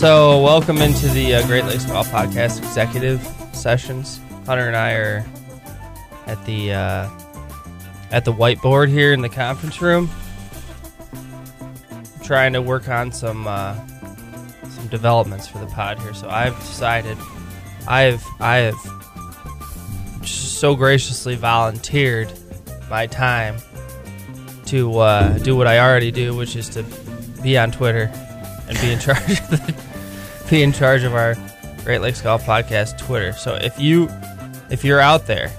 So, welcome into the uh, Great Lakes Golf Podcast executive sessions. Hunter and I are at the uh, at the whiteboard here in the conference room, trying to work on some uh, some developments for the pod here. So, I've decided, I've I have so graciously volunteered my time to uh, do what I already do, which is to be on Twitter and be in charge of the, be in charge of our Great Lakes Golf Podcast Twitter. So if you if you're out there,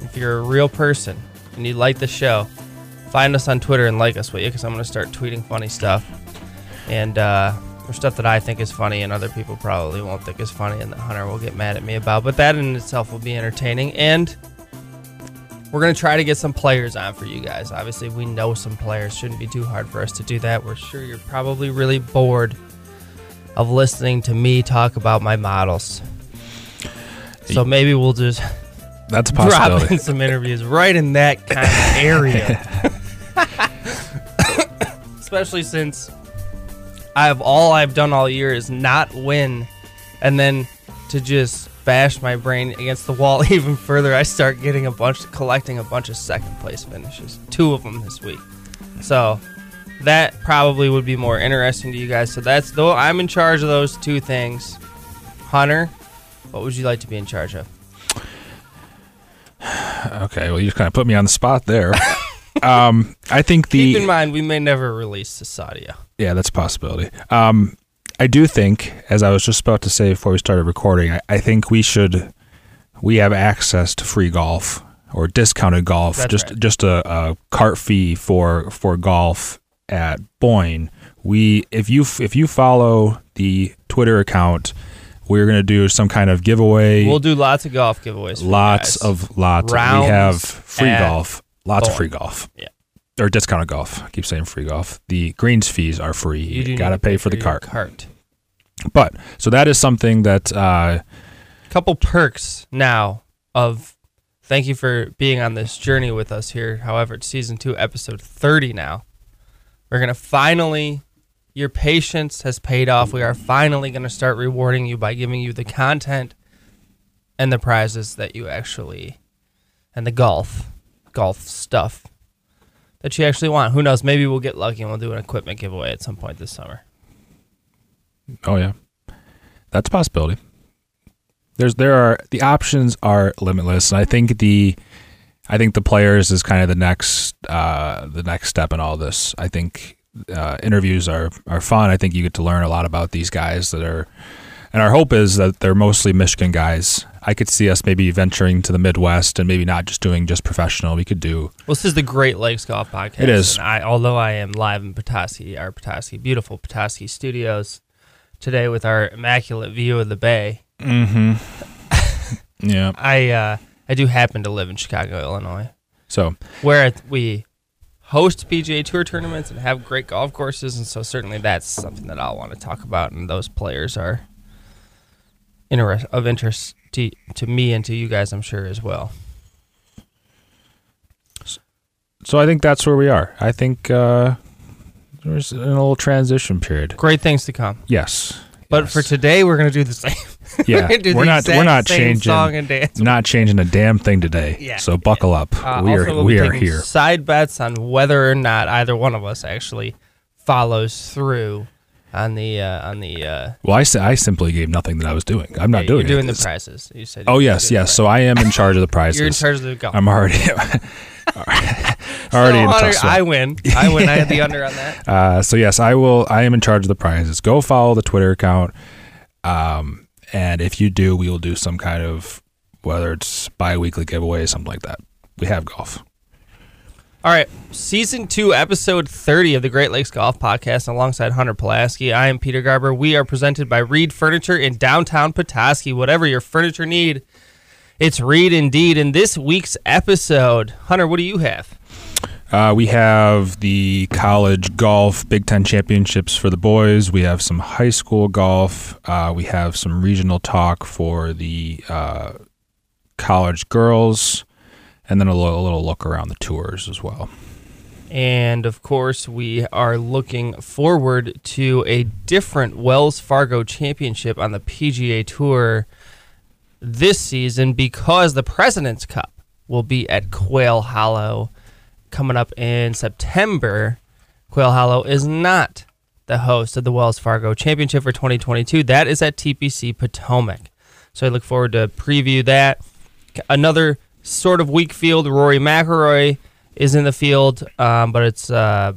if you're a real person and you like the show, find us on Twitter and like us, will you? Because I'm going to start tweeting funny stuff and uh, or stuff that I think is funny and other people probably won't think is funny, and the hunter will get mad at me about. But that in itself will be entertaining and. We're going to try to get some players on for you guys. Obviously, we know some players. Shouldn't be too hard for us to do that. We're sure you're probably really bored of listening to me talk about my models. So maybe we'll just That's a drop in some interviews right in that kind of area. Especially since I have all I've done all year is not win and then to just bash my brain against the wall even further, I start getting a bunch collecting a bunch of second place finishes. Two of them this week. So that probably would be more interesting to you guys. So that's though I'm in charge of those two things. Hunter, what would you like to be in charge of? Okay, well, you just kind of put me on the spot there. um, I think the Keep in mind, we may never release this audio. yeah, that's a possibility. Um, I do think, as I was just about to say before we started recording, I, I think we should we have access to free golf or discounted golf, That's just right. just a, a cart fee for for golf at Boyne. We if you if you follow the Twitter account, we're gonna do some kind of giveaway. We'll do lots of golf giveaways. Lots of lots. Rounds we have free golf, lots of free golf. Yeah. Or discounted golf. I keep saying free golf. The greens fees are free. You You, got to need pay for the cart. Cart. But so that is something that uh, Couple perks now of thank you for being on this journey with us here. However, it's season two, episode thirty now. We're gonna finally. Your patience has paid off. We are finally going to start rewarding you by giving you the content and the prizes that you actually and the golf golf stuff that you actually want. Who knows? Maybe we'll get lucky and we'll do an equipment giveaway at some point this summer. oh yeah, that's a possibility. There's there are the options are limitless, and I think the I think the players is kind of the next uh, the next step in all this. I think uh, interviews are are fun. I think you get to learn a lot about these guys that are, and our hope is that they're mostly Michigan guys. I could see us maybe venturing to the Midwest and maybe not just doing just professional. We could do Well, this is the Great Lakes Golf Podcast. It is. And I, although I am live in Petoskey, our Petoskey, beautiful Petoskey studios today with our immaculate view of the bay. mm-hmm. yeah. I uh, I do happen to live in Chicago, Illinois, So where we host PGA Tour tournaments and have great golf courses, and so certainly that's something that I'll want to talk about. And those players are interest of interest to, to me and to you guys, I'm sure as well. so I think that's where we are. I think uh, there's in a little transition period. Great things to come. Yes. But Yes. for today, we're gonna do the same. Yeah, We're, not we're not changing song and dance. not changing a damn thing today. Yeah. So buckle up. Uh, we are we'll we are here. Side bets on whether or not either one of us actually follows through on the uh, on the. Uh, Well, I, si- I simply gave nothing that I was doing. I'm not yeah, doing You're doing it. the prizes. You said. Oh you were yes, yes. So I am in charge of the prizes. You're in charge of the golf. I'm already already So, Hunter, I win. I win. I had the under on that. Uh, so yes, I will. I am in charge of the prizes. Go follow the Twitter account, um, and if you do, we will do some kind of whether it's bi-weekly giveaway, or something like that. We have golf. All right, season two, episode thirty of the Great Lakes Golf Podcast, alongside Hunter Pulaski. I am Peter Garber. We are presented by Reed Furniture in downtown Petoskey. Whatever your furniture need, it's Reed indeed. In this week's episode, Hunter, what do you have? Uh, we have the college golf Big Ten championships for the boys. We have some high school golf. Uh, we have some regional talk for the uh, college girls, and then a little, a little look around the tours as well. And of course, we are looking forward to a different Wells Fargo championship on the PGA Tour this season because the President's Cup will be at Quail Hollow coming up in September. Quail Hollow is not the host of the Wells Fargo Championship for 2022. That is at TPC Potomac. So I look forward to preview that. Another sort of weak field. Rory McIlroy is in the field, um, but it's uh,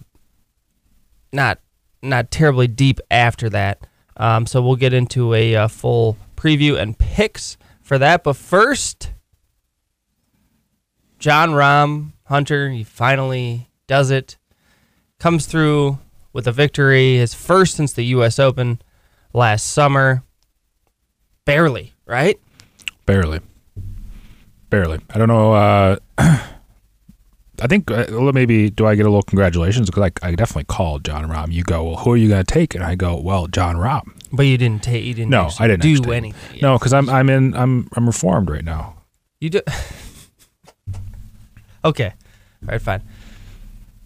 not not terribly deep after that. Um, so we'll get into a uh, full preview and picks for that. But first, Jon Rahm Hunter, he finally does it. Comes through with a victory, his first since the U.S. Open last summer. Barely, right? Barely. Barely. I don't know. Uh, I think uh, maybe do I get a little congratulations because I, I definitely called Jon Rahm. You go, well, who are you going to take? And I go, well, Jon Rahm. But you didn't take. You didn't. No, I didn't do anything. yet. No, because I'm I'm in I'm I'm reformed right now. You do. okay. All right, fine.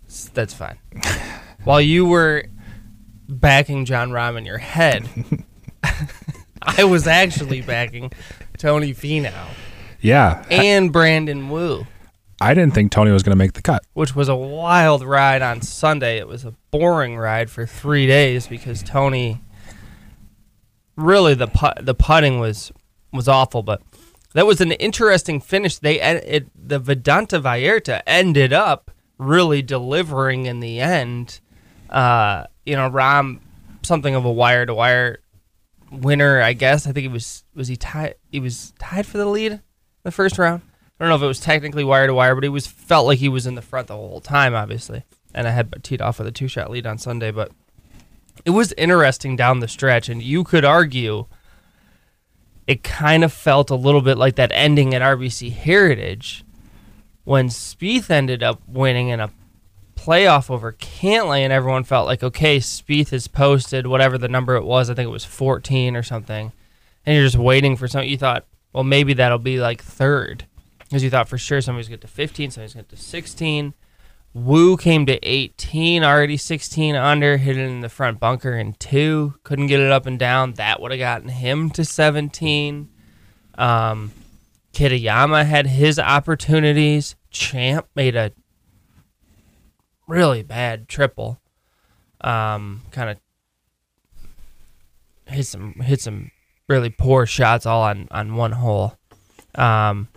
S- That's fine. While you were backing Jon Rahm in your head, I was actually backing Tony Finau Yeah, and Brandon Wu, I didn't think Tony was going to make the cut. which was a wild ride on Sunday. It was a boring ride for three days because Tony. Really, the put, the putting was was awful, but that was an interesting finish. They it, the Vidanta Vallarta ended up really delivering in the end. Uh, you know, Rahm something of a wire to wire winner, I guess. I think it was was he tied he was tied for the lead the first round. I don't know if it was technically wire to wire, but he was felt like he was in the front the whole time, obviously. And I had teed off with a two shot lead on Sunday, but it was interesting down the stretch, and you could argue it kind of felt a little bit like that ending at RBC Heritage when Spieth ended up winning in a playoff over Cantlay, and everyone felt like, okay, Spieth has posted whatever the number it was. I think it was 14 or something, and you're just waiting for something. You thought, well, maybe that'll be like third, because you thought for sure somebody's going to 15, somebody's going to 16. Wu came to 18, already 16 under, hit it in the front bunker in two. Couldn't get it up and down. That would have gotten him to 17. Um, Kitayama had his opportunities. Champ made a really bad triple. Um, kind of hit some hit some really poor shots all on on one hole. Um,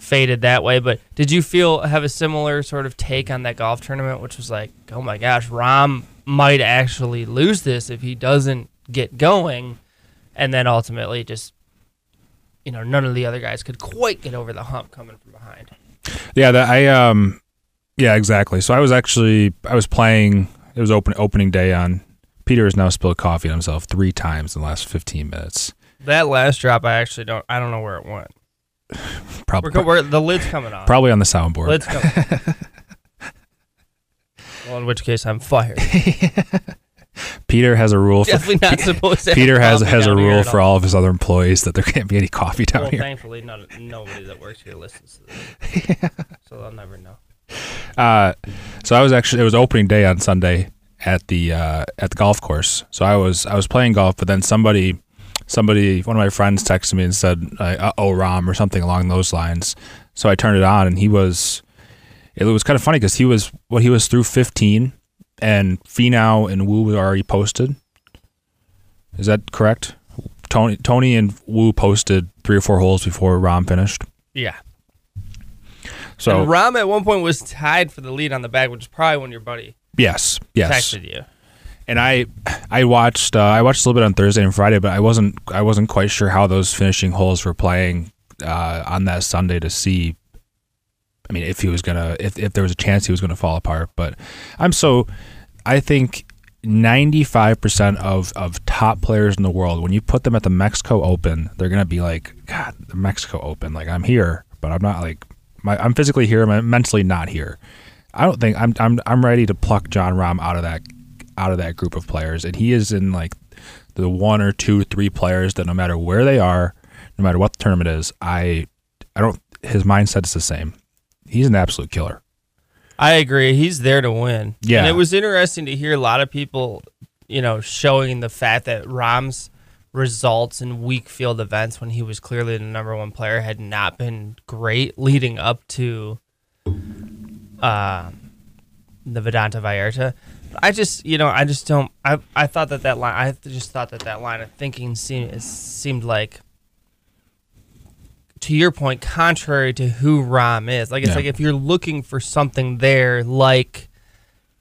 faded that way. But did you feel have a similar sort of take on that golf tournament, which was like, oh my gosh, Rahm might actually lose this if he doesn't get going, and then ultimately just, you know, none of the other guys could quite get over the hump coming from behind. Yeah, that I um, yeah, exactly. So I was actually I was playing. It was open opening day on. Peter has now spilled coffee on himself three times in the last fifteen minutes. That last drop, I actually don't, I don't know where it went. Probably We're, we're the lid's coming off. probably on the soundboard. Lid's coming. well, in which case I'm fired. Peter has a rule. For, Definitely not supposed to. Peter has has a rule for all of his other employees that there can't be any coffee down well, here. thankfully, none, nobody that works here listens to this, so they'll never know. Uh, so I was actually it was opening day on Sunday at the uh, at the golf course. So I was I was playing golf, but then somebody somebody one of my friends texted me and said uh, "Oh Rahm" or something along those lines. So I turned it on, and he was it was kind of funny because he was what he was through 15, and Finau and Wu were already posted. Is that correct? Tony Tony and Wu posted three or four holes before Rahm finished. Yeah. So and Rahm at one point was tied for the lead on the back, which is probably when your buddy yes, yes. texted you. And I I watched uh, I watched a little bit on Thursday and Friday, but I wasn't I wasn't quite sure how those finishing holes were playing uh, on that Sunday to see. I mean, if he was gonna if if there was a chance he was gonna fall apart, but I'm so I think. 95% of, of top players in the world, when you put them at the Mexico Open, they're going to be like, God, the Mexico Open. Like, I'm here, but I'm not like, my, I'm physically here, I'm mentally not here. I don't think I'm, I'm, I'm ready to pluck Jon Rahm out of that out of that group of players, and he is in like the one or two, three players that no matter where they are, no matter what the tournament is, I, I don't. His mindset is the same. He's an absolute killer. I agree. He's there to win. Yeah. And it was interesting to hear a lot of people, you know, showing the fact that Rahm's results in weak field events when he was clearly the number one player had not been great leading up to uh, the Vidanta Vallarta. I just, you know, I just don't. I I thought that that line. I just thought that that line of thinking seemed seemed like, to your point, contrary to who Rahm is. Like it's Yeah. like if you're looking for something there, like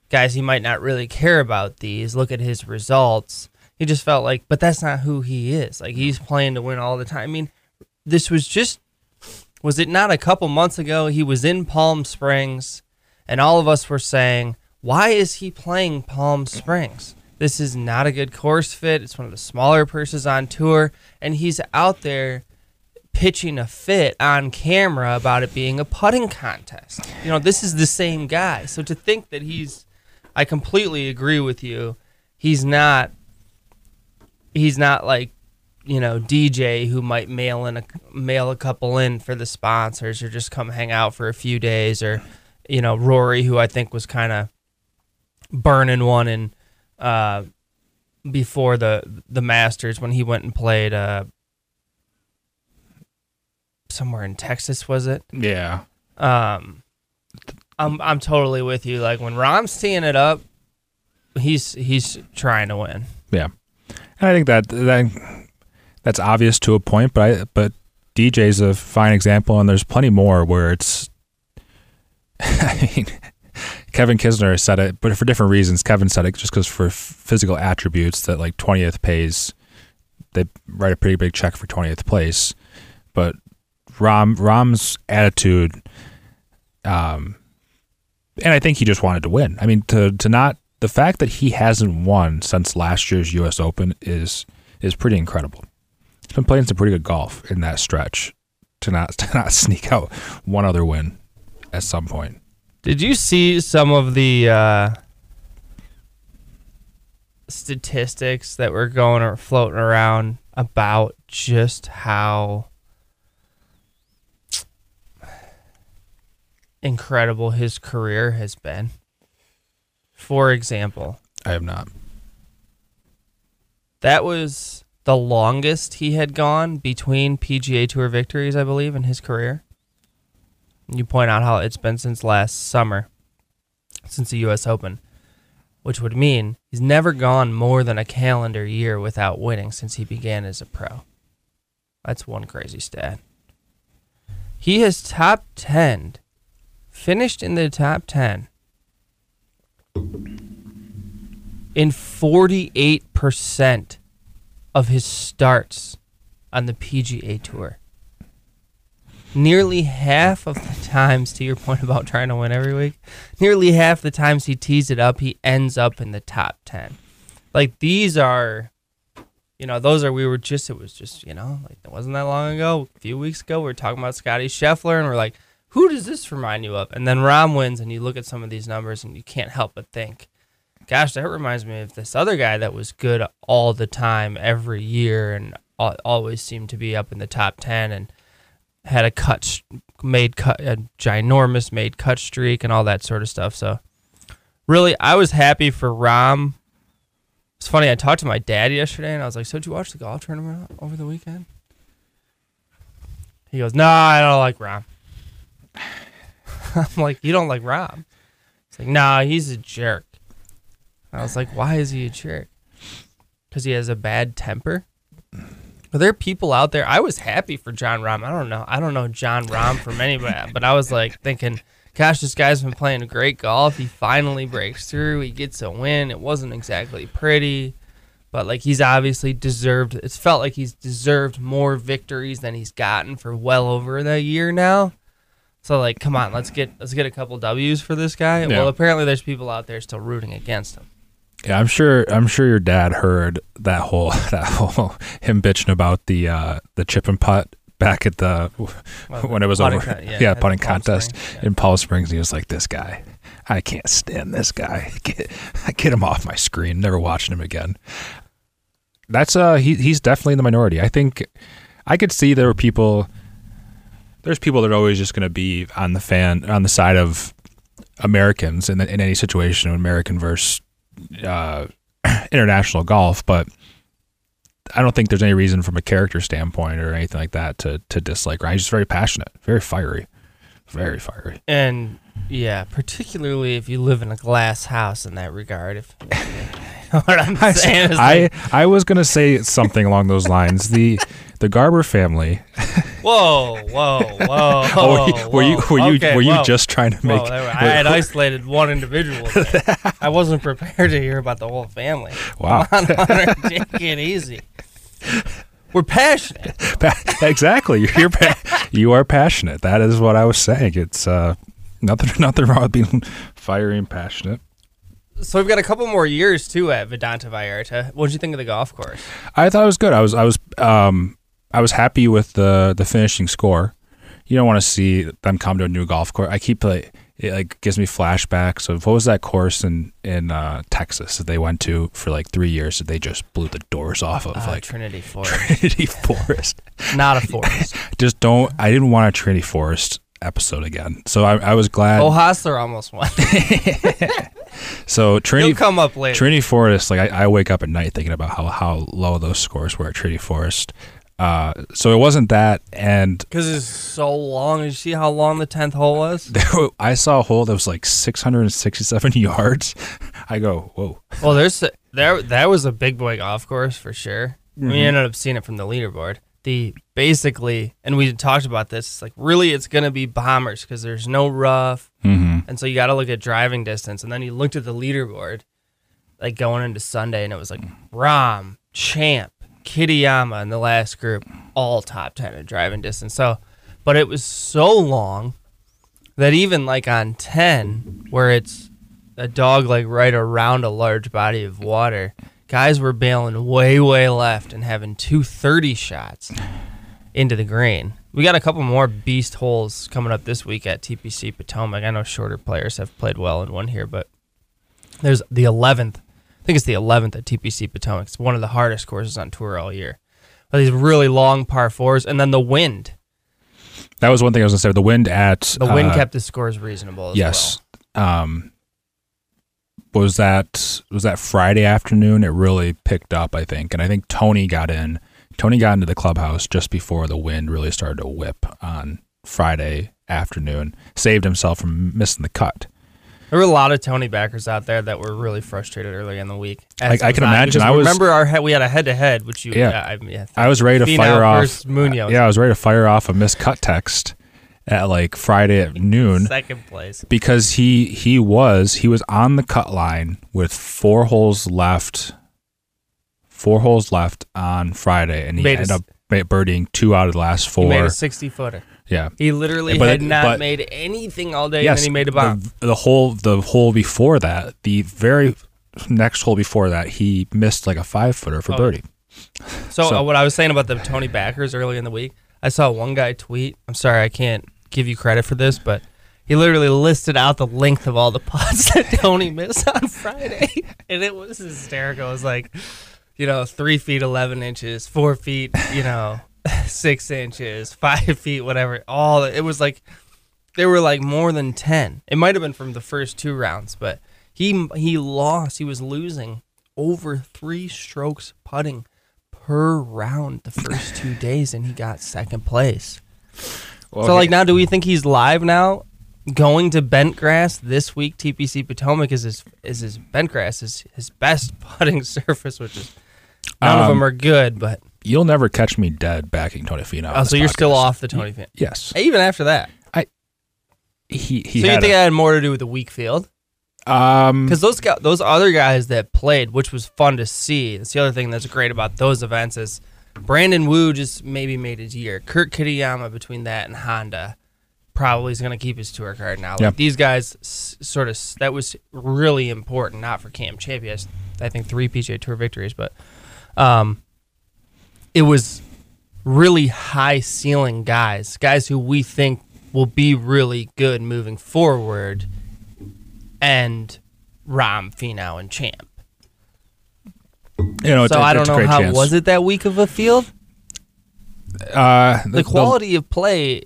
guys, he might not really care about these. Look at his results. He just felt like, but that's not who he is. Like he's playing to win all the time. I mean, this was just. Was it not a couple months ago? He was in Palm Springs, and all of us were saying, why is he playing Palm Springs? This is not a good course fit. It's one of the smaller purses on tour, and he's out there pitching a fit on camera about it being a putting contest. You know, this is the same guy. So to think that he's I completely agree with you. He's not he's not like you know DJ who might mail in a mail a couple in for the sponsors or just come hang out for a few days or you know Rory who I think was kind of burning one in uh, before the the Masters when he went and played uh, somewhere in Texas was it? Yeah. Um, I'm I'm totally with you. Like when Rahm's teeing it up, he's he's trying to win. Yeah. And I think that that that's obvious to a point, but I, but DJ's a fine example, and there's plenty more where it's. I mean, Kevin Kisner said it, but for different reasons. Kevin said it just because for physical attributes that like 20th pays, they write a pretty big check for 20th place. But Rahm Rahm's attitude, um, and I think he just wanted to win. I mean, to to not the fact that he hasn't won since last year's U.S. Open is is pretty incredible. He's been playing some pretty good golf in that stretch to not to not sneak out one other win at some point. Did you see some of the uh, statistics that were going or floating around about just how incredible his career has been? For example, I have not. that was the longest he had gone between PGA Tour victories, I believe, in his career. You point out how it's been since last summer, since the U.S. Open, which would mean he's never gone more than a calendar year without winning since he began as a pro. That's one crazy stat. He has top 10, finished in the top 10 in 48% of his starts on the PGA Tour. Nearly half of the times, to your point about trying to win every week, nearly half the times he tees it up, he ends up in the top 10. Like, these are, you know, those are, we were just, it was just, you know, like, it wasn't that long ago, a few weeks ago, we were talking about Scotty Scheffler, and we're like, who does this remind you of? And then Rahm wins, and you look at some of these numbers, and you can't help but think, gosh, that reminds me of this other guy that was good all the time, every year, and always seemed to be up in the top ten, and had a cut, made cut, a ginormous made cut streak, and all that sort of stuff. So, really, I was happy for Rahm. It's funny. I talked to my dad yesterday, and I was like, "So, did you watch the golf tournament over the weekend?" He goes, "No, I don't like Rahm." I'm like, "You don't like Rahm?" He's like, "Nah, he's a jerk." I was like, why is he a jerk? Because he has a bad temper. Are there are people out there? I was happy for Jon Rahm. I don't know. I don't know Jon Rahm from anybody, but I was like thinking, gosh, this guy's been playing great golf. He finally breaks through. He gets a win. It wasn't exactly pretty, but like he's obviously deserved. It's felt like he's deserved more victories than he's gotten for well over the year now. So like, come on, let's get let's get a couple W's for this guy. Yeah. Well, apparently there's people out there still rooting against him. Yeah, I'm sure. I'm sure your dad heard that whole that whole him bitching about the uh, the chip and putt back at the Well, when it was over. con- yeah, at putting contest yeah. in Palm Springs. He was like, "This guy, I can't stand this guy. Get get him off my screen. Never watching him again." That's uh, he he's definitely in the minority. I think I could see there were people. There's people that are always just going to be on the fan on the side of Americans in, in any situation, American versus uh, international golf, but I don't think there's any reason from a character standpoint or anything like that to to dislike Ryan. He's just very passionate, very fiery, very fiery. And yeah, particularly if you live in a glass house in that regard. If what I'm I, saying is I, like, I was gonna say something along those lines. The the Garber family. whoa, whoa, whoa. Oh, were you were you were you, Okay, were you just trying to Whoa, make? I had isolated one individual. I wasn't prepared to hear about the whole family. Wow. On, Hunter, take it easy. We're passionate. Pa- exactly. You're pa- you are passionate. That is what I was saying. It's uh, nothing nothing wrong with being fiery and passionate. So we've got a couple more years too at Vidanta Vallarta. What did you think of the golf course? I thought it was good. I was I was um I was happy with the the finishing score. You don't want to see them come to a new golf course. I keep like it like gives me flashbacks of what was that course in in uh, Texas that they went to for like three years that they just blew the doors off of Uh, like Trinity Forest, Trinity Forest. not a forest. Just don't. I didn't want a Trinity Forest episode again. So I, I was glad. oh, Hossler almost won. so Trinity come up later. Trinity Forest, like I, I wake up at night thinking about how, how low those scores were at Trinity Forest. Uh, so it wasn't that, and Because it's so long. Did you see how long the tenth hole was? were- I saw a hole that was like 667 yards. I go, whoa. Well, there's there that was a big boy golf course for sure. Mm-hmm. We ended up seeing it from the leaderboard. The basically, and we talked about this. It's like really, it's gonna be bombers because there's no rough, Mm-hmm. and so you got to look at driving distance. And then you looked at the leaderboard, like going into Sunday, and it was like Rahm, Champ, Kitayama in the last group, all top ten in driving distance. So, but it was so long that even like on ten, where it's a dog like right around a large body of water, guys were bailing way, way left and having 230 shots into the green. We got a couple more beast holes coming up this week at TPC Potomac. I know shorter players have played well in one here, but there's the 11th. I think it's the 11th at TPC Potomac. It's one of the hardest courses on tour all year. But these really long par fours, and then the wind. That was one thing I was going to say. The wind at. The wind uh, kept the scores reasonable as Yes. Um, was that was that Friday afternoon? It really picked up, I think, and I think Tony got in. Tony got into the clubhouse just before the wind really started to whip on Friday afternoon. Saved himself from missing the cut. There were a lot of Tony backers out there that were really frustrated early in the week. I- can imagine. I was- remember our head, we had a head to head, which you Yeah. I, yeah, I was ready to fire off. Munoz. Yeah, I was ready to fire off a miscut text at like Friday at noon. second place. because he he was he was on the cut line with four holes left four holes left on Friday and he Made ended s- up birdieing two out of the last He four made a sixty footer. Yeah He literally But had not but- made anything all day, yes and then he made a bomb. the, the whole the hole before that the very next hole before that he missed like a five footer for Oh. birdie so, so- uh, what I was saying about the Tony backers early in the week, I saw one guy tweet. I'm sorry, I can't give you credit for this, but he literally listed out the length of all the putts that Tony missed on Friday, and it was hysterical. It was like, you know, three feet eleven inches, four feet, you know, six inches, five feet, whatever. All it was like, they were like more than ten. It might have been from the first two rounds, but he he lost. He was losing over three strokes putting per round the first two days, and he got second place. So like now, do we think he's live now? Going to Bentgrass this week, TPC Potomac is his is his Bentgrass is his best putting surface, which is none of Um, them are good. But you'll never catch me dead backing Tony Finau oh, so you're still off the Tony fan, yes even after that. I he he so you think a- that had more to do with the weak field? um Because those guys, those other guys that played, which was fun to see. That's the other thing that's great about those events is Brandon Wu just maybe made his year. Kurt Kitayama between that and Honda probably is going to keep his tour card now. Like Yeah. These guys s- sort of that was really important, not for Cam Champion. I think three PGA Tour victories, but um, it was really high ceiling guys, guys who we think will be really good moving forward, and Rahm, Finau, and Champ. you know it's, so a- I don't it's know how chance. was it that week of a field. uh The quality of play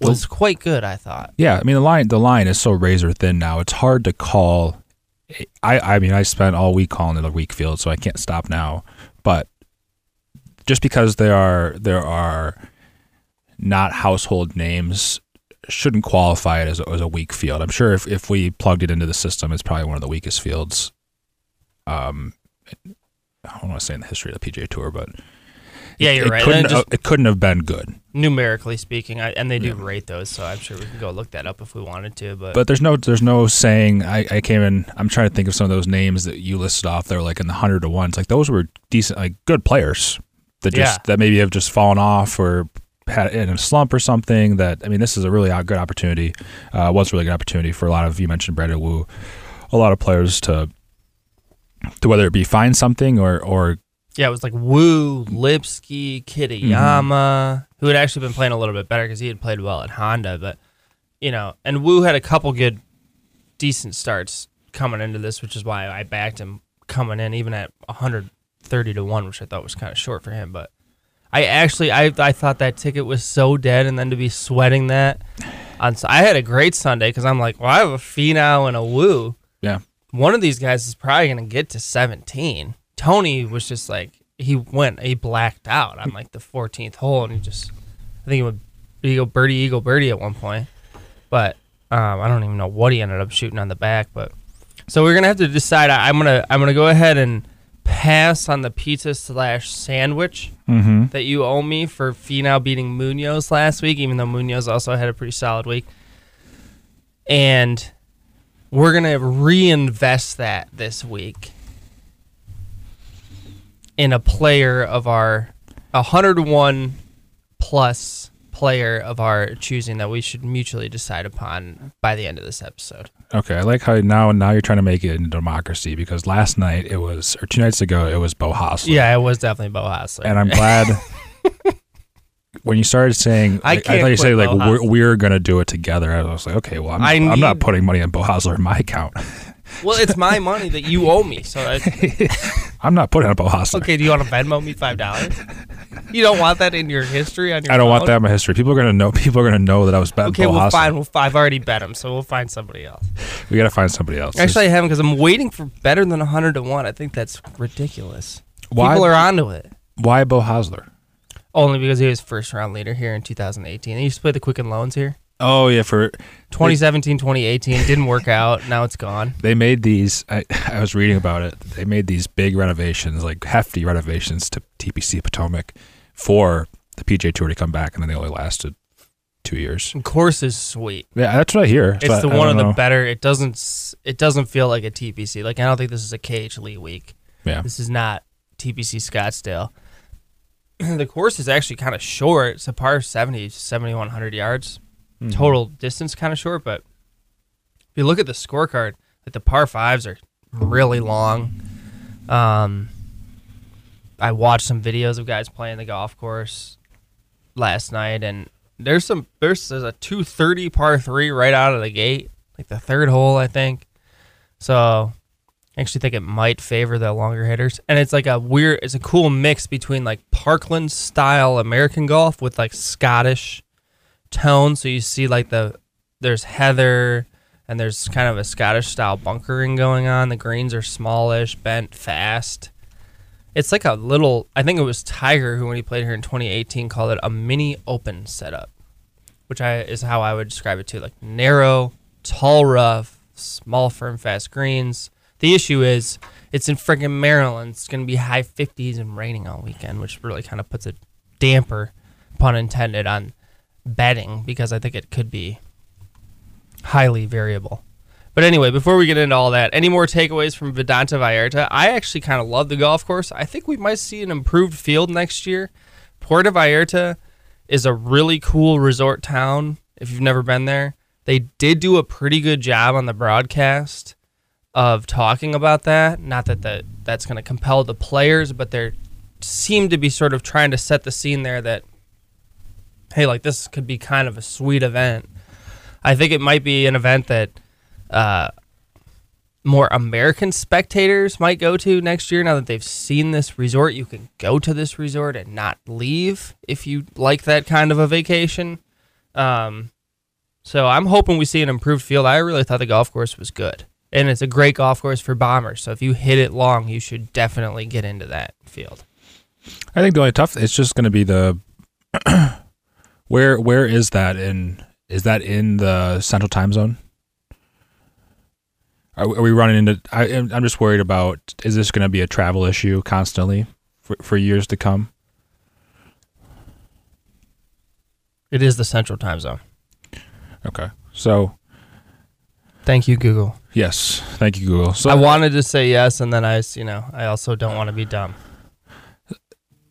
was quite good. I thought. Yeah, I mean the line the line is so razor thin now. It's hard to call. I I mean I spent all week calling it a weak field, so I can't stop now. But just because there are there are not household names shouldn't qualify it as a, as a weak field. I'm sure if, if we plugged it into the system, it's probably one of the weakest fields. Um, I don't want to say in the history of the PGA Tour, but Yeah, you're it right. Couldn't, just it couldn't have been good. numerically speaking, I, and they do rate those, so I'm sure we can go look that up if we wanted to. But, But there's no there's no saying. I, I came in. I'm trying to think of some of those names that you listed off. They're like in the hundred to ones. Like those were decent, like good players that just Yeah. that maybe have just fallen off or had in a slump or something. That I mean, this is a really good opportunity. Uh, was a really good opportunity for a lot of you mentioned Brandon Wu, a lot of players to to whether it be find something or or yeah, it was like Wu, Lipsky, Kitayama, who had actually been playing a little bit better because he had played well at Honda. But you know, and Wu had a couple good, decent starts coming into this, which is why I backed him coming in, even at 130 to one, which I thought was kind of short for him. But I actually, I I thought that ticket was so dead, and then to be sweating that on, I had a great Sunday because I'm like, well, I have a Finau and a Wu. yeah. one of these guys is probably going to get to 17. Tony was just like he went, he blacked out on like the 14th hole, and he just, I think he would eagle birdie, eagle birdie at one point, but um, I don't even know what he ended up shooting on the back. But so we're gonna have to decide. I, I'm gonna I'm gonna go ahead and pass on the pizza slash sandwich Mm-hmm. that you owe me for Finau beating Munoz last week, even though Munoz also had a pretty solid week. And we're going to reinvest that this week in a player of our 101 plus player of our choosing that we should mutually decide upon by the end of this episode. Okay, I like how now now you're trying to make it into democracy because last night it was or two nights ago it was Beau Hossler. Yeah, it was definitely Beau Hossler. and I'm glad when you started saying I like, I, thought you said like we're, we're gonna do it together. I was like, okay, well I'm, I'm not putting money on Beau Hossler in my account. Well, it's my money that you owe me. So, I, I'm not putting up a Hossler. okay, do you want to Venmo me $5? You don't want that in your history on your I don't want that in my history. People are gonna know. People are gonna know that I was betting Okay, Beau well, Hossler. fine. We'll, I've already bet him, so we'll find somebody else. We gotta find somebody else. Actually, I haven't because I'm waiting for better than 100 to 1. I think that's ridiculous. why People are onto it. why Beau Hossler? Only because he was first round leader here in 2018. He used to play the Quicken Loans here. Oh yeah, for 2017, 2018 didn't work out. Now it's gone. they made these. I, I was reading about it. They made these big renovations, like hefty renovations to TPC Potomac for the PJ Tour to come back, and then they only lasted two years. The course is sweet. Yeah, that's what I hear. It's the I one of don't the better. It doesn't. It doesn't feel like a TPC. Like I don't think this is a KH Lee week. Yeah. This is not TPC Scottsdale. the course is actually kind of short. It's a par 70, 7,100 yards. Mm-hmm. Total distance kind of short, but if you look at the scorecard, like the par fives are really long. Um, I watched some videos of guys playing the golf course last night, and there's some there's, there's a 230 par three right out of the gate, like the third hole, I think. So I actually think it might favor the longer hitters. And it's like a weird, it's a cool mix between like Parkland style American golf with like Scottish tone. So you see like the, there's heather and there's kind of a Scottish style bunkering going on. The greens are smallish, bent fast. It's like a little, I think it was Tiger who, when he played here in 2018, called it a mini open setup, which I is how I would describe it too. Like narrow, tall rough, small, firm, fast greens. The issue is it's in freaking Maryland. It's going to be high 50s and raining all weekend, which really kind of puts a damper, pun intended, on betting because I think it could be highly variable. But anyway, before we get into all that, any more takeaways from Vidanta Vallarta? I actually kind of love the golf course. I think we might see an improved field next year. Puerto Vallarta is a really cool resort town if you've never been there. They did do a pretty good job on the broadcast of talking about that. Not that the, that's going to compel the players, but they seem to be sort of trying to set the scene there that, hey, like this could be kind of a sweet event. I think it might be an event that uh, more American spectators might go to next year now that they've seen this resort. You can go to this resort and not leave if you like that kind of a vacation. Um, So I'm hoping we see an improved field. I really thought the golf course was good. And it's a great golf course for bombers. So if you hit it long, you should definitely get into that field. I think the only tough it's just going to be the where where is that in is that in the central time zone? Are, are we running into? I, I'm just worried about is this going to be a travel issue constantly for, for years to come? It is the central time zone. Okay, so Thank you, Google. yes, thank you, Google. So I wanted to say yes, and then I, you know, I also don't want to be dumb.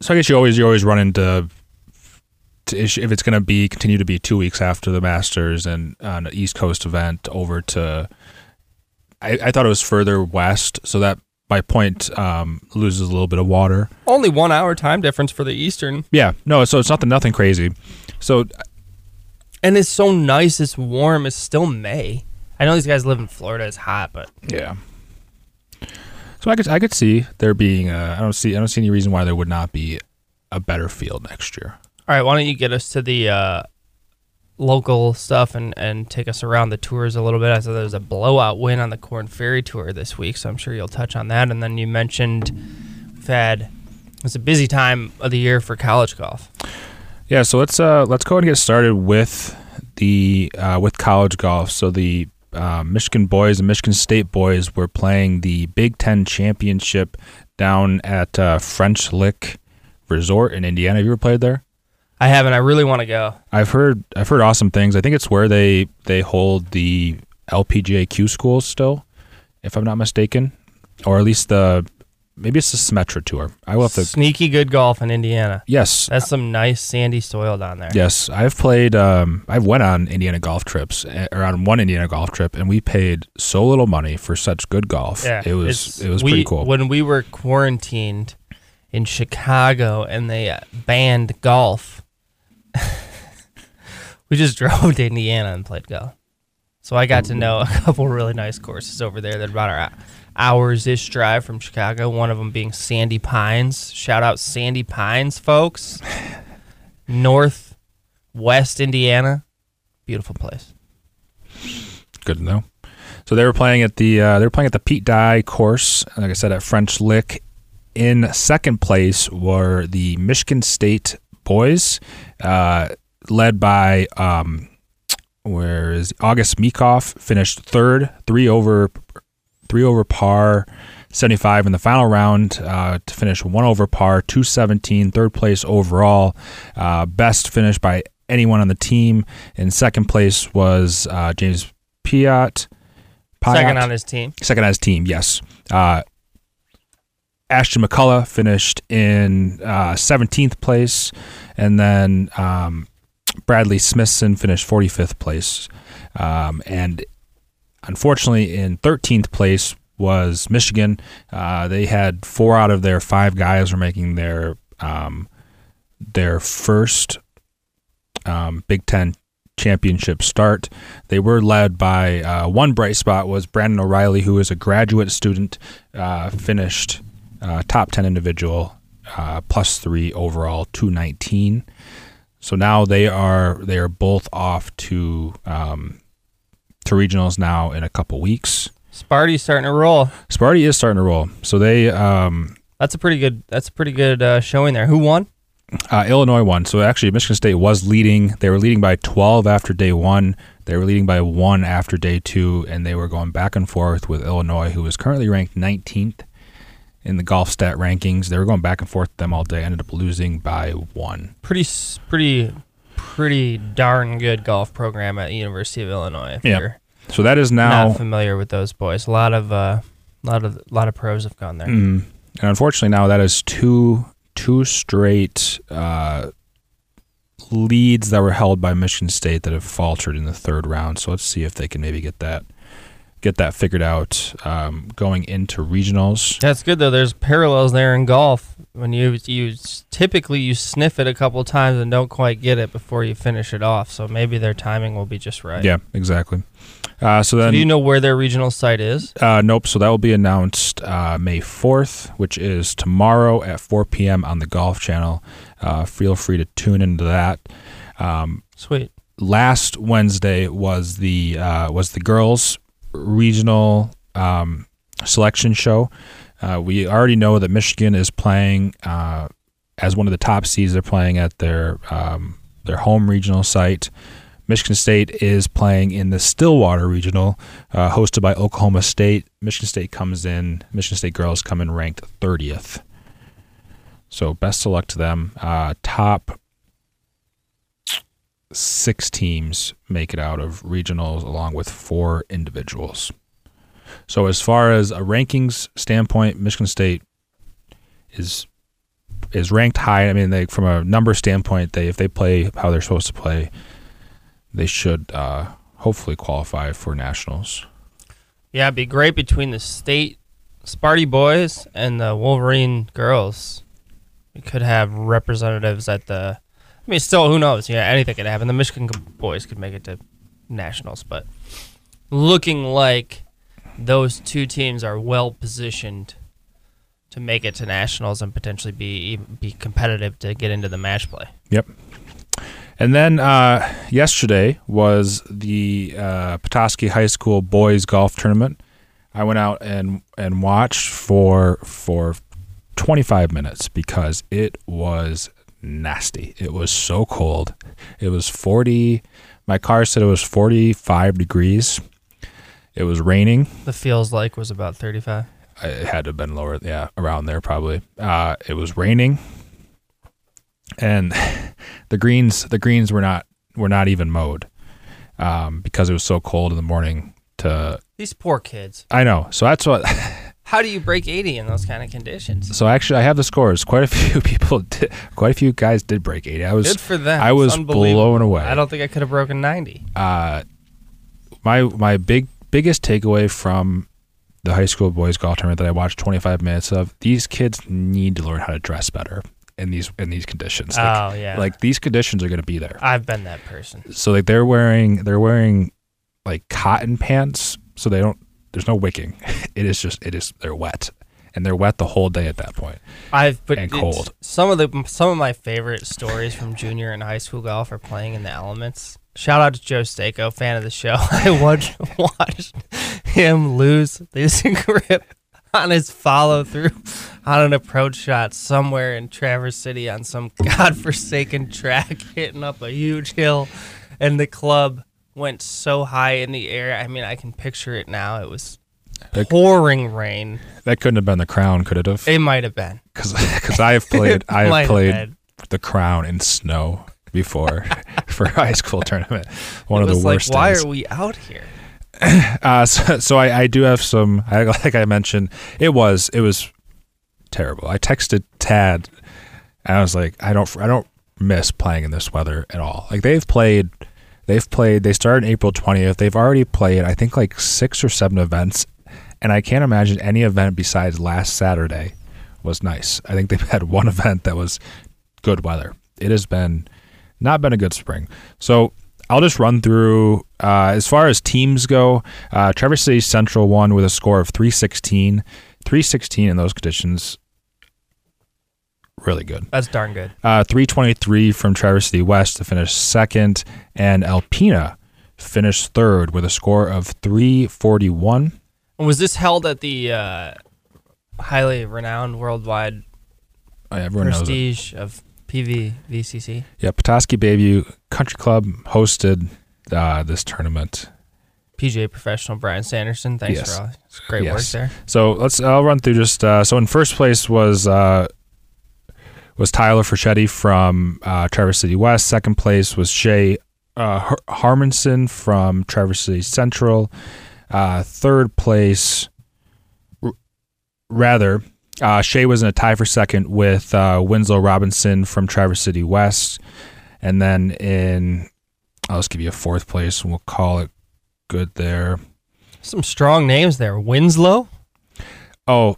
So I guess you always you always run into if it's going to be continue to be two weeks after the Masters and on an East Coast event over to. I, I thought it was further west, so that by point um, loses a little bit of water. Only one hour time difference for the Eastern. Yeah, no, so it's nothing nothing crazy. So And it's so nice. It's warm. It's still May. I know these guys live in Florida. It's hot, but yeah. So I could I could see there being I don't see I don't see any reason why there would not be a better field next year. All right. Why don't you get us to the uh, local stuff and and take us around the tours a little bit? I saw there was a blowout win on the Corn Ferry Tour this week, so I'm sure you'll touch on that. And then you mentioned had it's a busy time of the year for college golf. Yeah, so let's uh let's go ahead and get started with the uh, with college golf. So the uh, Michigan boys and Michigan State boys were playing the Big Ten championship down at uh, French Lick Resort in Indiana. Have you ever played there? I haven't. I really want to go. I've heard I've heard awesome things. I think it's where they they hold the LPGA Q schools still, if I'm not mistaken, or at least the maybe it's the Symetra tour. I will have to. Sneaky good golf in Indiana. Yes, That's some nice sandy soil down there. Yes, I've played. Um, I've went on Indiana golf trips, eh, or on one Indiana golf trip, and we paid so little money for such good golf. Yeah, it was it was we- pretty cool. When we were quarantined in Chicago and they banned golf, we just drove to Indiana and played golf. So I got to know a couple really nice courses over there that are about our hours ish drive from Chicago. One of them being Sandy Pines. Shout out Sandy Pines, folks. Northwest Indiana. Beautiful place. Good to know. So they were playing at the uh, they were playing at the Pete Dye course. Like I said, at French Lick. In second place were the Michigan State boys, uh, led by um, where is August Meekhof finished third, three over three over par, 75 in the final round uh, to finish one over par, 217, third place overall. Uh, best finish by anyone on the team. In second place was uh, James Piot. Piot. Second on his team. Second on his team, yes. Uh, Ashton McCullough finished in uh, 17th place, and then um, Bradley Smithson finished 45th place. Um, and unfortunately, in 13th place was Michigan. Uh, they had four out of their five guys were making their um, their first um, Big Ten championship start. They were led by uh, one bright spot was Brandon O'Reilly, who is a graduate student, uh, finished uh, top ten individual, uh, plus three overall, two nineteen. So now they are they are both off to um, to regionals now in a couple weeks. Sparty's starting to roll. Sparty is starting to roll. So they um, That's a pretty good. That's a pretty good uh, showing there. Who won? Uh, Illinois won. So actually, Michigan State was leading. They were leading by 12 after day one. They were leading by one after day two, and they were going back and forth with Illinois, who is currently ranked 19th in the golf stat rankings. They were going back and forth with them all day. Ended up losing by one. Pretty, pretty, pretty darn good golf program at University of Illinois. Yeah. So that is now. not familiar with those boys, a lot of, uh, lot of, lot of pros have gone there. Mm. and unfortunately, now that is two two straight uh, leads that were held by Michigan State that have faltered in the third round. So let's see if they can maybe get that get that figured out um, going into regionals. That's good though. There's parallels there in golf. When you you typically you sniff it a couple times and don't quite get it before you finish it off. So maybe their timing will be just right. Yeah, exactly. Uh, so So then, do you know where their regional site is? uh, nope. So that will be announced uh, May fourth, which is tomorrow at four p.m. on the Golf Channel. Uh, feel free to tune into that. Um, Sweet. last Wednesday was the uh, was the girls regional um, selection show. Uh, we already know that Michigan is playing uh, as one of the top seeds. They're playing at their um, their home regional site. Michigan State is playing in the Stillwater Regional, uh, hosted by Oklahoma State. Michigan State comes in. Michigan State girls come in ranked 30th. So best of luck to them. Uh, top six teams make it out of regionals, along with four individuals. So as far as a rankings standpoint, Michigan State is is ranked high. I mean, they from a number standpoint, they if they play how they're supposed to play, they should uh, hopefully qualify for nationals. Yeah, it'd be great between the state Sparty boys and the Wolverine girls. We could have representatives at the. I mean, still, who knows? Yeah, anything could happen. The Michigan boys could make it to nationals, but looking like those two teams are well positioned to make it to nationals and potentially be be competitive to get into the match play. Yep. And then uh, yesterday was the uh, Petoskey High School boys golf tournament. I went out and and watched for for 25 minutes because it was nasty. It was so cold. It was 40. My car said it was 45 degrees. It was raining. The feels like was about 35. It had to have been lower, yeah, around there probably. Uh, it was raining, and the greens the greens were not were not even mowed um, because it was so cold in the morning. To these poor kids. I know. So that's what. How do you break 80 in those kind of conditions? So actually, I have the scores. Quite a few people, did, quite a few guys did break 80. I was good for them. I was blown away. I don't think I could have broken 90. Uh, my my big biggest takeaway from the high school boys golf tournament that I watched 25 minutes of. These kids need to learn how to dress better in these in these conditions. Like, oh yeah, like these conditions are going to be there. I've been that person. So like they're wearing they're wearing like cotton pants, so they don't. There's no wicking. It is just it is they're wet, and they're wet the whole day at that point. I've but and cold. Some of the some of my favorite stories from junior and high school golf are playing in the elements. Shout out to Joe Stako, fan of the show. I watched watched him lose losing grip on his follow through on an approach shot somewhere in Traverse City on some godforsaken track, hitting up a huge hill, and the club went so high in the air. I mean, I can picture it now. It was that, pouring rain. That couldn't have been the crown, could it have? It might have been. Because I have played, I have played have the crown in snow before for high school tournament. One it of the worst. Like, why are we out here? Uh, so, so I, I, do have some. I, like I mentioned, it was it was terrible. I texted Tad, and I was like, I don't I don't miss playing in this weather at all. Like they've played, they've played. They started April twentieth. They've already played. I think like six or seven events, and I can't imagine any event besides last Saturday was nice. I think they've had one event that was good weather. It has been not been a good spring. So I'll just run through uh, as far as teams go. Uh, City Central won with a score of 316. 316 in those conditions, really good. That's darn good. Uh, 323 from Traverse City West to finish second, and Alpena finished third with a score of 341. And Was this held at the uh, highly renowned worldwide oh, prestige of PV VCC. Yeah, Petoskey Bayview Country Club hosted uh, this tournament. PGA professional Brian Sanderson. Thanks yes. for all great yes. work there. So let's. I'll run through just. Uh, so in first place was uh, was Tyler Fraschetti from uh, Traverse City West. Second place was Shay uh, Harmonson from Traverse City Central. Uh, third place, r- rather, uh, Shea was in a tie for second with uh, Winslow Robinson from Traverse City West. And then in, I'll just give you a fourth place and we'll call it good there. Some strong names there. Winslow? Oh,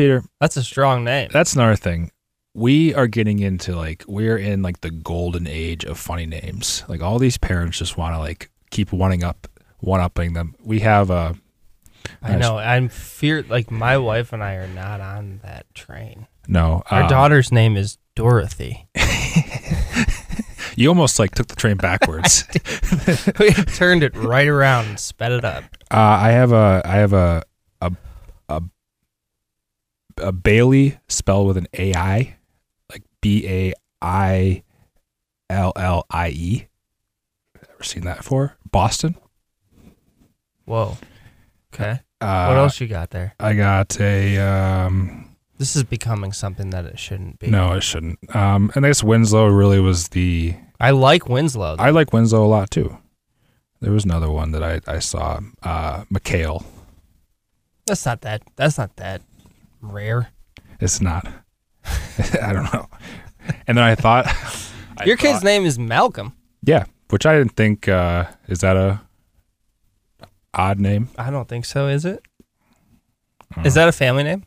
Peter. That's a strong name. That's another thing. We are getting into like, we're in like the golden age of funny names. Like all these parents just want to like keep wanting up, one upping them. We have a, I know. I'm fear like my wife and I are not on that train. No, our um, daughter's name is Dorothy. You almost like took the train backwards. we turned it right around and sped it up. Uh, I have a I have a a a, a Bailey spelled with an A I, like B A I L L I E. Ever seen that before? Boston. Whoa. Okay. Uh, what else you got there? I got a um. This is becoming something that it shouldn't be. No, it shouldn't. Um, and I guess Winslow really was the. I like Winslow. though. I like Winslow a lot too. There was another one that I I saw. Uh, McHale. that's not that. That's not that rare. It's not. I don't know. And then I thought. I Your kid's thought- name is Malcolm. Yeah, which I didn't think. Uh, is that a odd name? I don't think so. Is it? Oh. Is that a family name?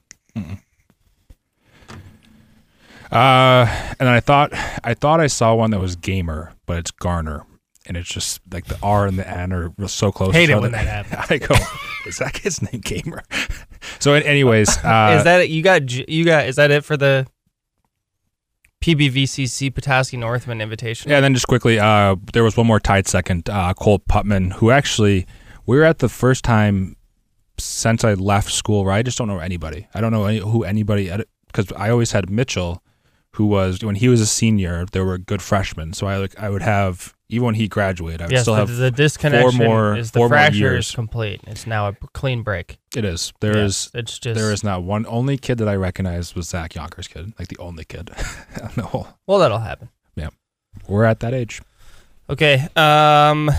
Uh, and I thought I thought I saw one that was Gamer, but it's Garner, and it's just like the R and the N are so close. Hate to it when that happens. I go, is that kid's name Gamer? So, anyways, uh, is that it? You got you got? Is that it for the PBVCC Petoskey Northmen invitation? Yeah, and then just quickly, uh, there was one more tied second, uh, Cole Putman, who actually we were at the first time since I left school where I just don't know anybody. I don't know any, who anybody because I always had Mitchell, who was when he was a senior, there were good freshmen. So I like I would have even when he graduated, I would Yes, still have the disconnection four more- is the four more fracture years. is complete. It's now a clean break. it is there is Yes, it's just there is not one only kid that I recognized was Zach Yonkers kid, like the only kid. no, well that'll happen. Yeah, we're at that age. Okay, um,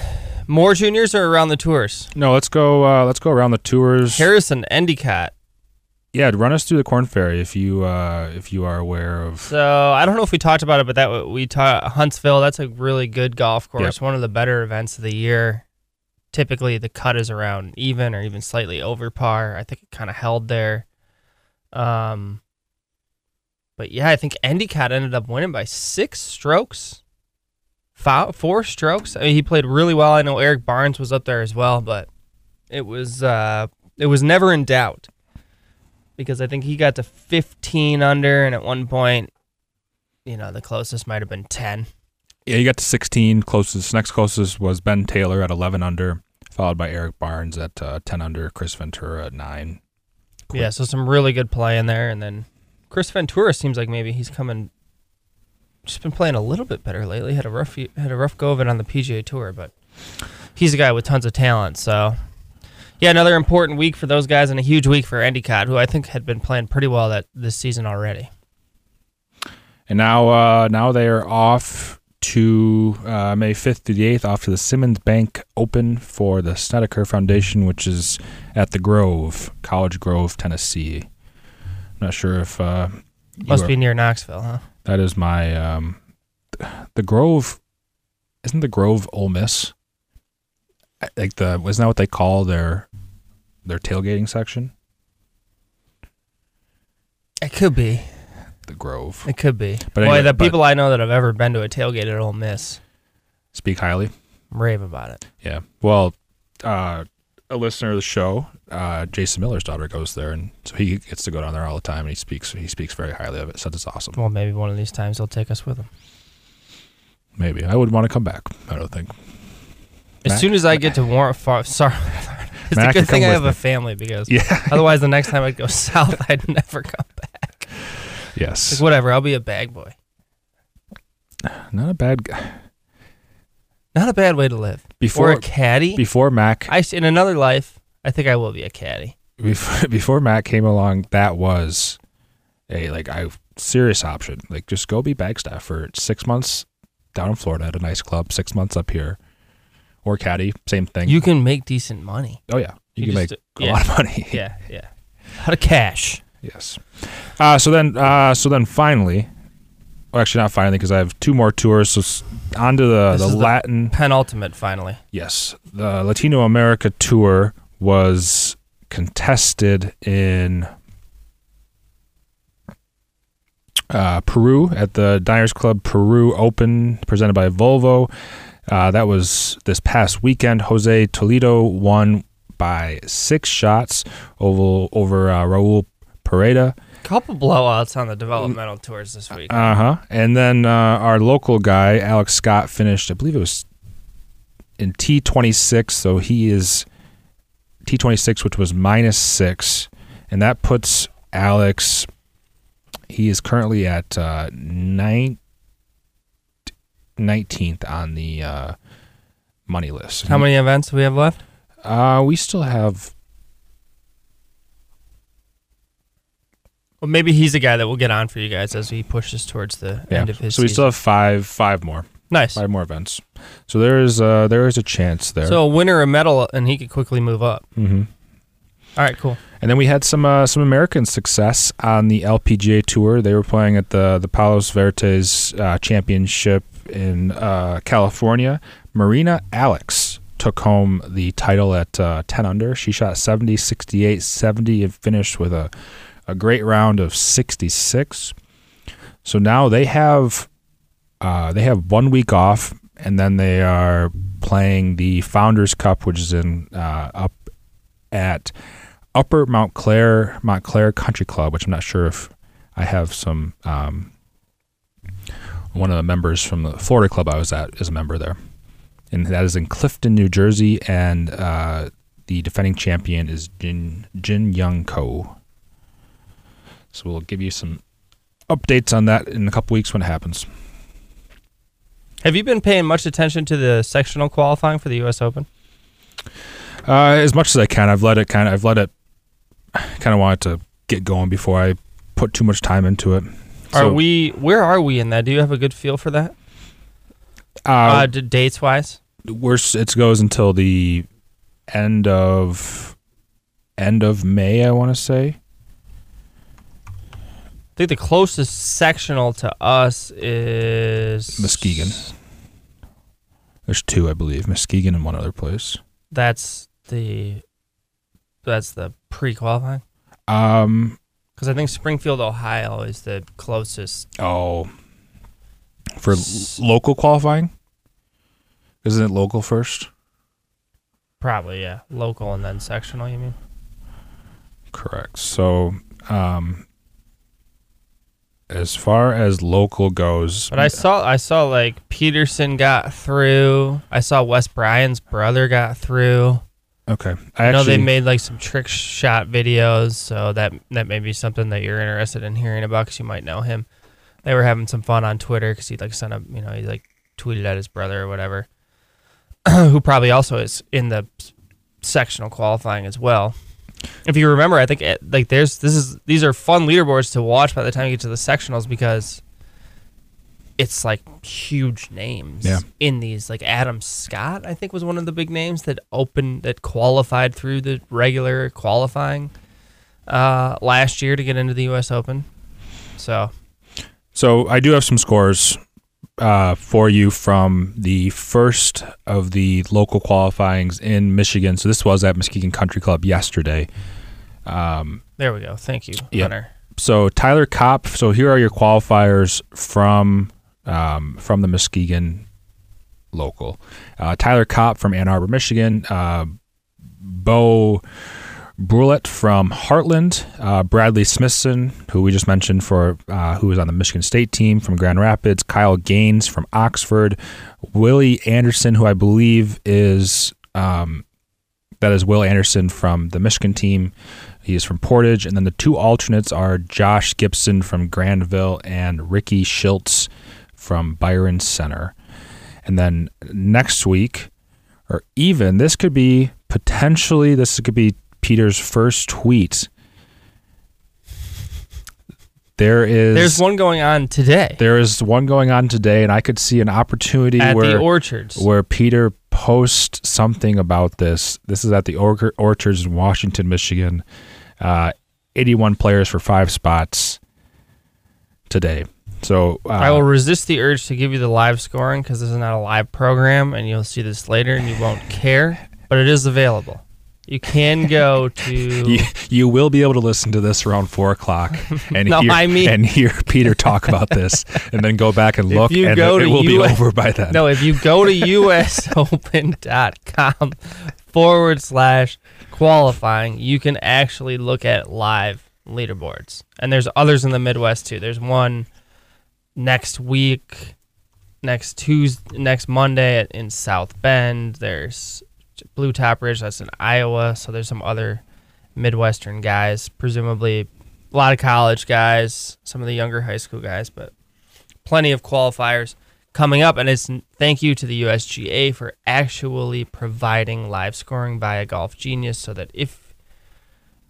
more juniors are around the tours. No, let's go. Uh, let's go around the tours. Harrison Endicott. Yeah, run us through the Corn Ferry if you uh, if you are aware of. So I don't know if we talked about it, but that we taught Huntsville. That's a really good golf course. One of the better events of the year. Typically, the cut is around even or even slightly over par. I think it kind of held there. Um, but yeah, I think Endicott ended up winning by six strokes, Five, four strokes. I mean, he played really well. I know Eric Barnes was up there as well, but it was uh, it was never in doubt because I think he got to 15 under, and at one point, you know, the closest might have been 10. Yeah, you got to 16. Closest, next closest was Ben Taylor at 11 under, followed by Eric Barnes at uh, 10 under, Chris Ventura at nine. Quick. Yeah, so some really good play in there, and then Chris Ventura seems like maybe he's coming. Just been playing a little bit better lately. Had a rough had a rough go of it on the PGA Tour, but he's a guy with tons of talent. So, yeah, another important week for those guys, and a huge week for Endicott, who I think had been playing pretty well that this season already. And now, uh, now they are off to uh, May 5th to the 8th, off to the Simmons Bank Open for the Snedeker Foundation, which is at the Grove, College Grove, Tennessee. I'm not sure if uh, Must are- be near Knoxville, huh? that is my um, the Grove. Isn't the Grove Ole Miss? Like the wasn't that what they call their their tailgating section? It could be. The Grove. It could be. But Boy, the but- people I know that have ever been to a tailgate at Ole Miss Speak highly. rave about it. Yeah. Well, uh, a listener of the show, uh, Jason Miller's daughter goes there, and so he gets to go down there all the time, and he speaks he speaks very highly of it. Says it's awesome. Well, maybe one of these times they'll take us with them. Maybe I would want to come back. I don't think. As Mac- soon as I get to Warren, far, sorry, it's Mac a good thing I have a family because Yeah. otherwise the next time I go south, I'd never come back. yes. Like whatever, I'll be a bag boy. Not a bad guy. Not a bad way to live. or Before a caddy. before Mac I in another life, I think I will be a caddy. before, before Matt came along, that was a like I serious option. Like just go be bag staff for six months down in Florida at a nice club, six months up here, or caddy, same thing. You can make decent money. oh yeah, you, you can make a yeah. lot of money. Yeah, yeah. How to cash? Yes. Uh, so then, uh, so then finally, well, actually not finally because I have two more tours. So s- on to the This the is the- Latin. Penultimate, finally. Yes, the Latino America tour was contested in uh, Peru at the Diners Club Peru Open, presented by Volvo. Uh, that was this past weekend. Jose Toledo won by six shots over over uh, Raul Pareda, couple blowouts on the developmental tours this week. Uh huh. And then uh, our local guy, Alex Scott, finished, I believe it was in T26. So he is T26, which was minus six. And that puts Alex, he is currently at uh, nine, 19th on the uh, money list. How many events do we have left? Uh, we still have. Well, maybe he's a guy that will get on for you guys as he pushes towards the Yeah. end of his So we season. still have five, five more, nice. five more events. So there is, uh, there is a chance there. So a winner a medal, and he could quickly move up. Mm-hmm. All right, cool. And then we had some uh, some American success on the LPGA tour. They were playing at the the Palos Verdes uh, Championship in uh, California. Marina Alex took home the title at uh, 10 under. She shot 70, 68, 70 and finished with a a great round of 66. So now they have uh, they have one week off, and then they are playing the Founders Cup, which is in uh, up at Upper Mount Clair Montclair Country Club, which I'm not sure if I have some. Um, one of the members from the Florida club I was at is a member there, and that is in Clifton, New Jersey, and uh, the defending champion is Jin Jin Young Ko. So we'll give you some updates on that in a couple weeks when it happens. Have you been paying much attention to the sectional qualifying for the U.S. Open? Uh, as much as I can, I've let it kind of. I've let it. Kind of wanted to get going before I put too much time into it. Are So, we? Where are we in that? Do you have a good feel for that? Uh, Uh, d- dates wise, we're it goes until the end of end of May. I want to say. I think the closest sectional to us is Muskegon. There's two, I believe, Muskegon and one other place. That's the that's the pre-qualifying Um. Because I think Springfield, Ohio, is the closest. Oh. For l- local qualifying. Isn't it local first? Probably, yeah, local and then sectional. You mean? Correct. So, um, as far as local goes, But I saw I saw like Peterson got through. I saw Wes Bryan's brother got through. Okay. I I know actually they made like some trick shot videos, so that that may be something that you're interested in hearing about because you might know him. They were having some fun on Twitter because he like sent a you know he like tweeted at his brother or whatever, who probably also is in the sectional qualifying as well. If you remember, I think it, like there's this is these are fun leaderboards to watch by the time you get to the sectionals because it's like huge names Yeah. in these. Like Adam Scott, I think was one of the big names that opened that qualified through the regular qualifying uh, last year to get into the U.S. Open. So So I do have some scores uh, for you from the first of the local qualifyings in Michigan. So this was at Muskegon Country Club yesterday. Um, there we go. Thank you, Yeah. Hunter. so Tyler Kopp. So here are your qualifiers from um, from the Muskegon local. Uh, Tyler Kopp from Ann Arbor, Michigan. Uh, Bo Brulett from Hartland. Uh, Bradley Smithson, who we just mentioned for uh, who was on the Michigan State team from Grand Rapids. Kyle Gaines from Oxford. Willie Anderson, who I believe is um, that is Will Anderson from the Michigan team. He is from Portage, and then the two alternates are Josh Gibson from Grandville and Ricky Schiltz from Byron Center. And then next week, or even this could be potentially this could be Peter's first tweet. There is There's one going on today there is one going on today, and I could see an opportunity at where the Orchards. where Peter posts something about this. This is at the Or- Orchards in Washington, Michigan. Uh, 81 players for five spots today. So uh, I will resist the urge to give you the live scoring because this is not a live program, and you'll see this later, and you won't care. But it is available. You can go to. you, you will be able to listen to this around four o'clock and No, hear I mean- and hear Peter talk about this, and then go back and look, you and go it, it to will be US over by then. No, if you go to usopen.com forward slash qualifying, you can actually look at live leaderboards, and there's others in the Midwest too. There's one next week, next Tuesday, next Monday in South Bend. There's Blue Top Ridge, that's in Iowa. So there's some other Midwestern guys, presumably a lot of college guys, some of the younger high school guys, but plenty of qualifiers coming up. And it's thank you to the USGA for actually providing live scoring via Golf Genius so that if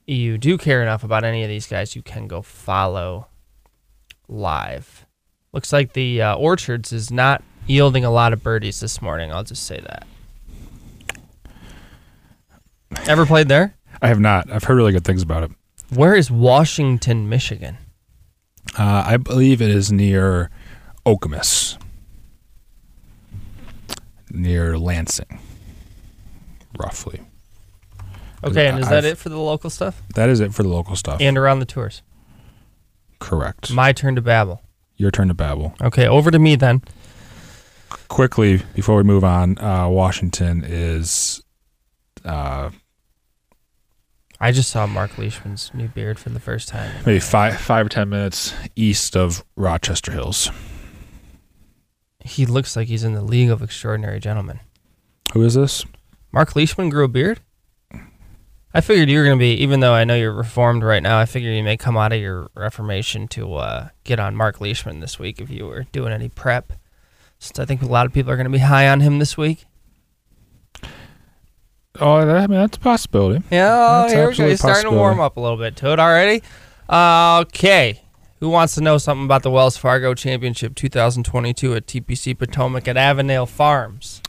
you do care enough about any of these guys, you can go follow live. Looks like the uh, Orchards is not yielding a lot of birdies this morning. I'll just say that. Ever played there? I have not. I've heard really good things about it. Where is Washington, Michigan? Uh, I believe it is near Okemos, near Lansing, roughly. Okay, and is that I've- it for the local stuff? That is it for the local stuff. And around the tours. Correct. My turn to babble. Your turn to babble. Okay, over to me then. Quickly before we move on, uh, Washington is uh, I just saw Mark Leishman's new beard for the first time. maybe five five or ten minutes east of Rochester Hills. He looks like he's in the League of Extraordinary Gentlemen. Who is this? Mark Leishman grew a beard? I figured you were going to be, even though I know you're reformed right now, I figured you may come out of your reformation to uh, get on Mark Leishman this week if you were doing any prep. Since I think a lot of people are going to be high on him this week. Oh, that, I mean that's a possibility. Yeah, oh, That's here we go. He's starting to warm up a little bit to it already. Okay. Who wants to know something about the Wells Fargo Championship 2022 at TPC Potomac at Avondale Farms?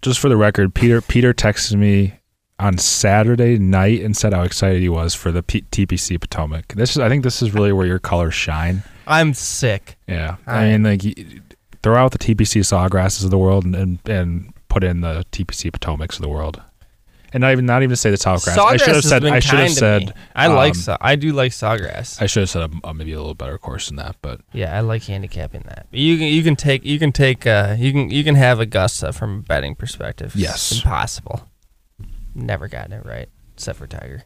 Just for the record, Peter Peter texted me on Saturday night and said how excited he was for the P- TPC Potomac. This is, I think, this is really where your colors shine. I'm sick. Yeah, I- I mean, like throw out the TPC Sawgrasses of the world and, and and put in the TPC Potomacs of the world, and not even not even to say the Sawgrass. I Sawgrass should have has said I should have kind to me. said I like um, saw. I do like sawgrass. I should have said a, a, maybe a little better course than that, but yeah, I like handicapping that. You can you can take you can take uh you can you can have Augusta from a betting perspective. Yes. It's impossible. Never gotten it right except for Tiger.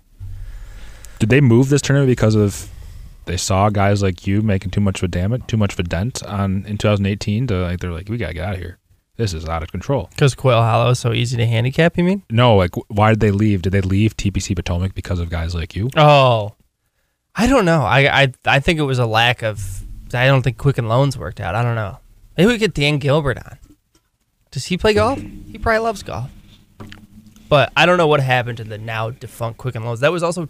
did they move this tournament because of they saw guys like you making too much of a damage, too much of a dent on in 2018? To like they're like we gotta get out of here. This is out of control. Because Quail Hollow is so easy to handicap. You mean? No, like why did they leave? Did they leave TPC Potomac because of guys like you? Oh, I don't know. I I I think it was a lack of. I don't think Quicken Loans worked out. I don't know. Maybe we get Dan Gilbert on. Does he play golf? He probably loves golf. But I don't know what happened to the now defunct Quicken Loans. That was also,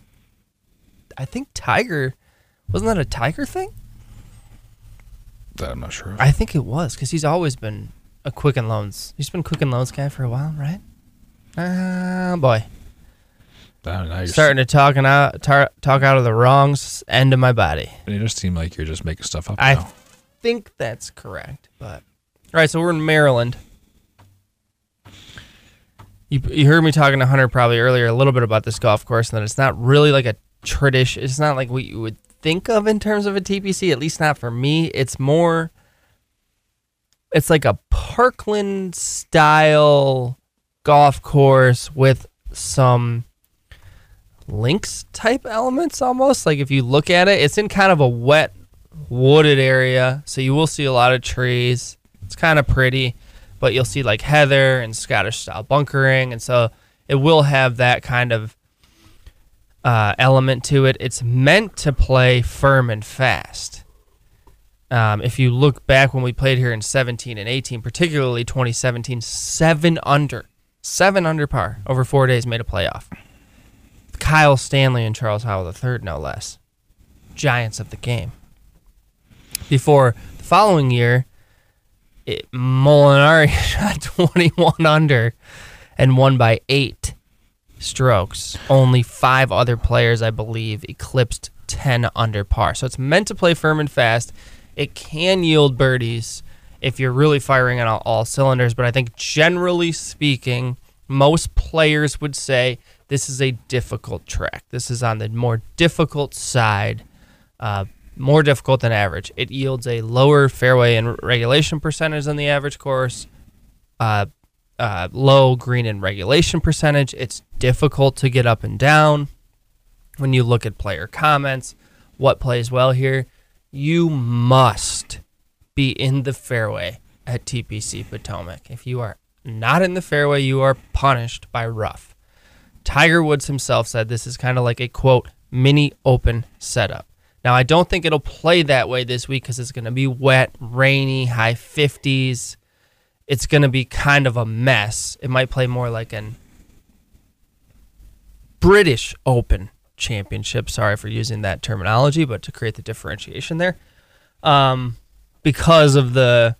I think Tiger, wasn't that a Tiger thing? That I'm not sure. I think it was because he's always been a Quicken Loans. He's been Quicken Loans guy for a while, right? Ah, boy. I don't know. Starting to talking out tar, talk out of the wrong end of my body. You just seem like you're just making stuff up. I now. think that's correct. But all right, so we're in Maryland. You, you heard me talking to Hunter probably earlier a little bit about this golf course, and that it's not really like a tradition. It's not like what you would think of in terms of a TPC. At least not for me. It's more. It's like a Parkland style golf course with some links type elements almost like if you look at it it's in kind of a wet wooded area so you will see a lot of trees it's kind of pretty but you'll see like heather and scottish style bunkering and so it will have that kind of uh, element to it it's meant to play firm and fast um, if you look back when we played here in 17 and 18 particularly 2017 seven under seven under par over four days made a playoff Kyle Stanley and Charles Howell III, no less. Giants of the game. Before the following year, it, Molinari shot 21 under and won by eight strokes. Only five other players, I believe, eclipsed 10 under par. So it's meant to play firm and fast. It can yield birdies if you're really firing on all, all cylinders, but I think generally speaking, most players would say this is a difficult track. This is on the more difficult side, uh, more difficult than average. It yields a lower fairway and regulation percentage than the average course, uh, uh, low green and regulation percentage. It's difficult to get up and down. when you look at player comments, what plays well here, you must be in the fairway at TPC Potomac. If you are not in the fairway, you are punished by rough. Tiger Woods himself said this is kind of like a quote mini open setup. Now, I don't think it'll play that way this week because it's going to be wet, rainy, high 50s. It's going to be kind of a mess. It might play more like an British Open Championship. Sorry for using that terminology, but to create the differentiation there. Um, because of the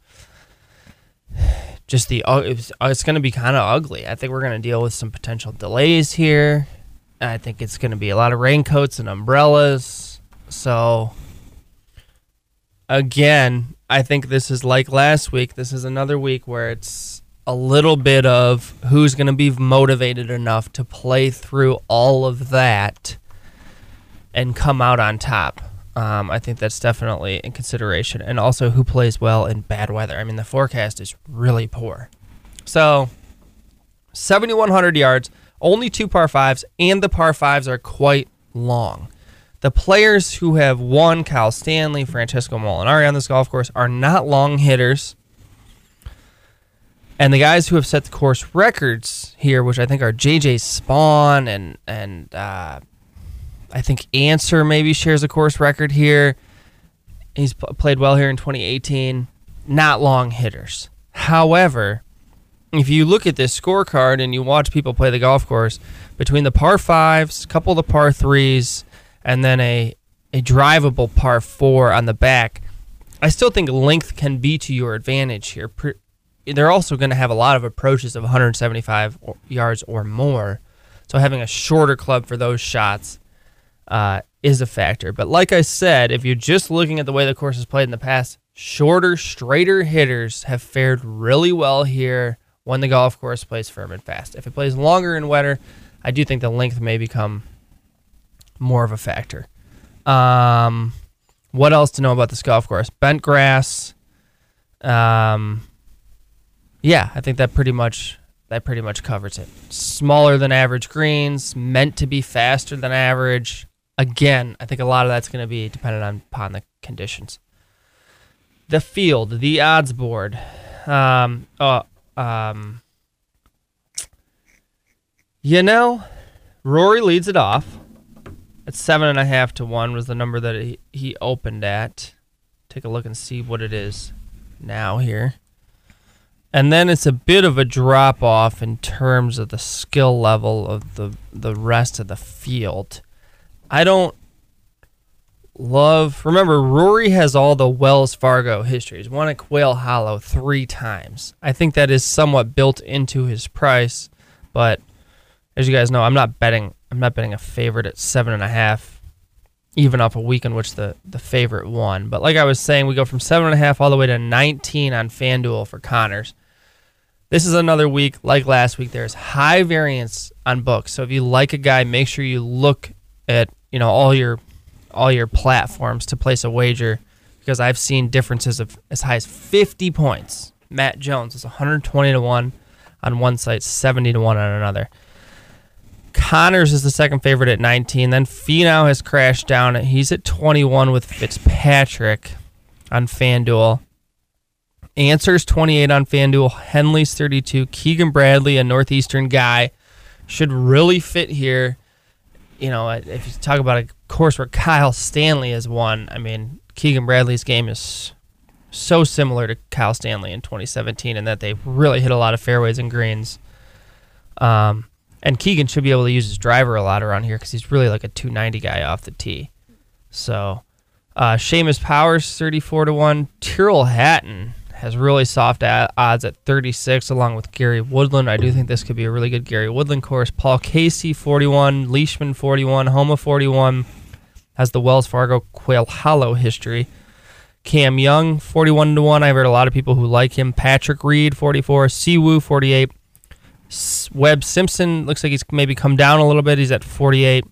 just the it's, it's going to be kind of ugly. I think we're going to deal with some potential delays here. I think it's going to be a lot of raincoats and umbrellas. So again, I think this is like last week. This is another week where it's a little bit of who's going to be motivated enough to play through all of that and come out on top. Um, I think that's definitely in consideration. And also who plays well in bad weather. I mean, the forecast is really poor. So, 7,100 yards, only two par fives, and the par fives are quite long. The players who have won, Kyle Stanley, Francesco Molinari on this golf course, are not long hitters. And the guys who have set the course records here, which I think are JJ Spaun and and uh, I think Ancer maybe shares a course record here. He's played well here in 2018. Not long hitters. However, if you look at this scorecard and you watch people play the golf course, between the par fives, couple of the par threes, and then a a drivable par four on the back, I still think length can be to your advantage here. They're also going to have a lot of approaches of 175 yards or more, so having a shorter club for those shots uh, is a factor. But like I said, if you're just looking at the way the course has played in the past, shorter, straighter hitters have fared really well here when the golf course plays firm and fast. If it plays longer and wetter, I do think the length may become more of a factor. Um, what else to know about this golf course? Bent grass. Um, yeah, I think that pretty much that pretty much covers it. Smaller than average greens, meant to be faster than average. Again, I think a lot of that's going to be dependent on, upon the conditions. The field, the odds board. Um, uh, um, you know, Rory leads it off. At seven and a half to one was the number that he, he opened at. Take a look and see what it is now here. And then it's a bit of a drop off in terms of the skill level of the the rest of the field. I don't love. Remember, Rory has all the Wells Fargo histories. Won at Quail Hollow three times. I think that is somewhat built into his price, but as you guys know, I'm not betting I'm not betting a favorite at seven and a half, even off a week in which the, the favorite won. But like I was saying, we go from seven and a half all the way to 19 on FanDuel for Conners. This is another week, like last week, there's high variance on books. So if you like a guy, make sure you look at, you know, all your all your platforms to place a wager because I've seen differences of as high as 50 points. Matt Jones is 120 to 1 on one site, 70 to 1 on another. Conners is the second favorite at 19. Then Finau has crashed down. He's at 21 with Fitzpatrick on FanDuel. Ancer's 28 on FanDuel. Henley's 32. Keegan Bradley, a Northeastern guy, should really fit here. You know, if you talk about a course where Kyle Stanley has won, I mean, Keegan Bradley's game is so similar to Kyle Stanley in 2017 in that they really hit a lot of fairways and greens. Um, and Keegan should be able to use his driver a lot around here because he's really like a 290 guy off the tee. So, uh, Seamus Powers 34 to one. Tyrrell Hatton has really soft odds at 36, along with Gary Woodland. I do think this could be a really good Gary Woodland course. Paul Casey 41, Leishman 41, Homa 41 has the Wells Fargo Quail Hollow history. Cam Young 41 to one. I've heard a lot of people who like him. Patrick Reed 44, Si Woo 48. Webb Simpson looks like he's maybe come down a little bit. He's at 48.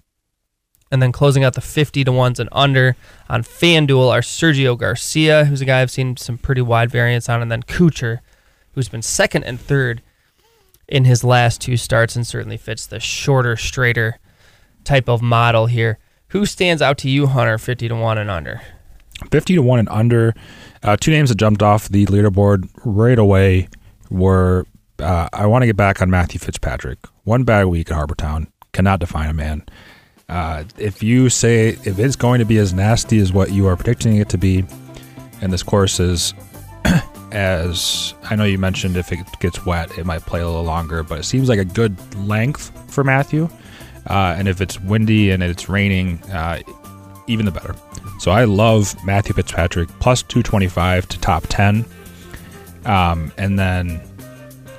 And then closing out the 50 to ones and under on FanDuel are Sergio Garcia, who's a guy I've seen some pretty wide variance on, and then Kuchar, who's been second and third in his last two starts and certainly fits the shorter, straighter type of model here. Who stands out to you, Hunter, 50 to 1 and under? 50 to 1 and under. Uh, two names that jumped off the leaderboard right away were uh, I want to get back on Matthew Fitzpatrick. One bad week at Harbour Town cannot define a man. Uh, if you say if it's going to be as nasty as what you are predicting it to be, and this course is as I know you mentioned, if it gets wet, it might play a little longer, but it seems like a good length for Matthew. Uh, and if it's windy and it's raining, uh, even the better. So I love Matthew Fitzpatrick plus 225 to top 10. Um, and then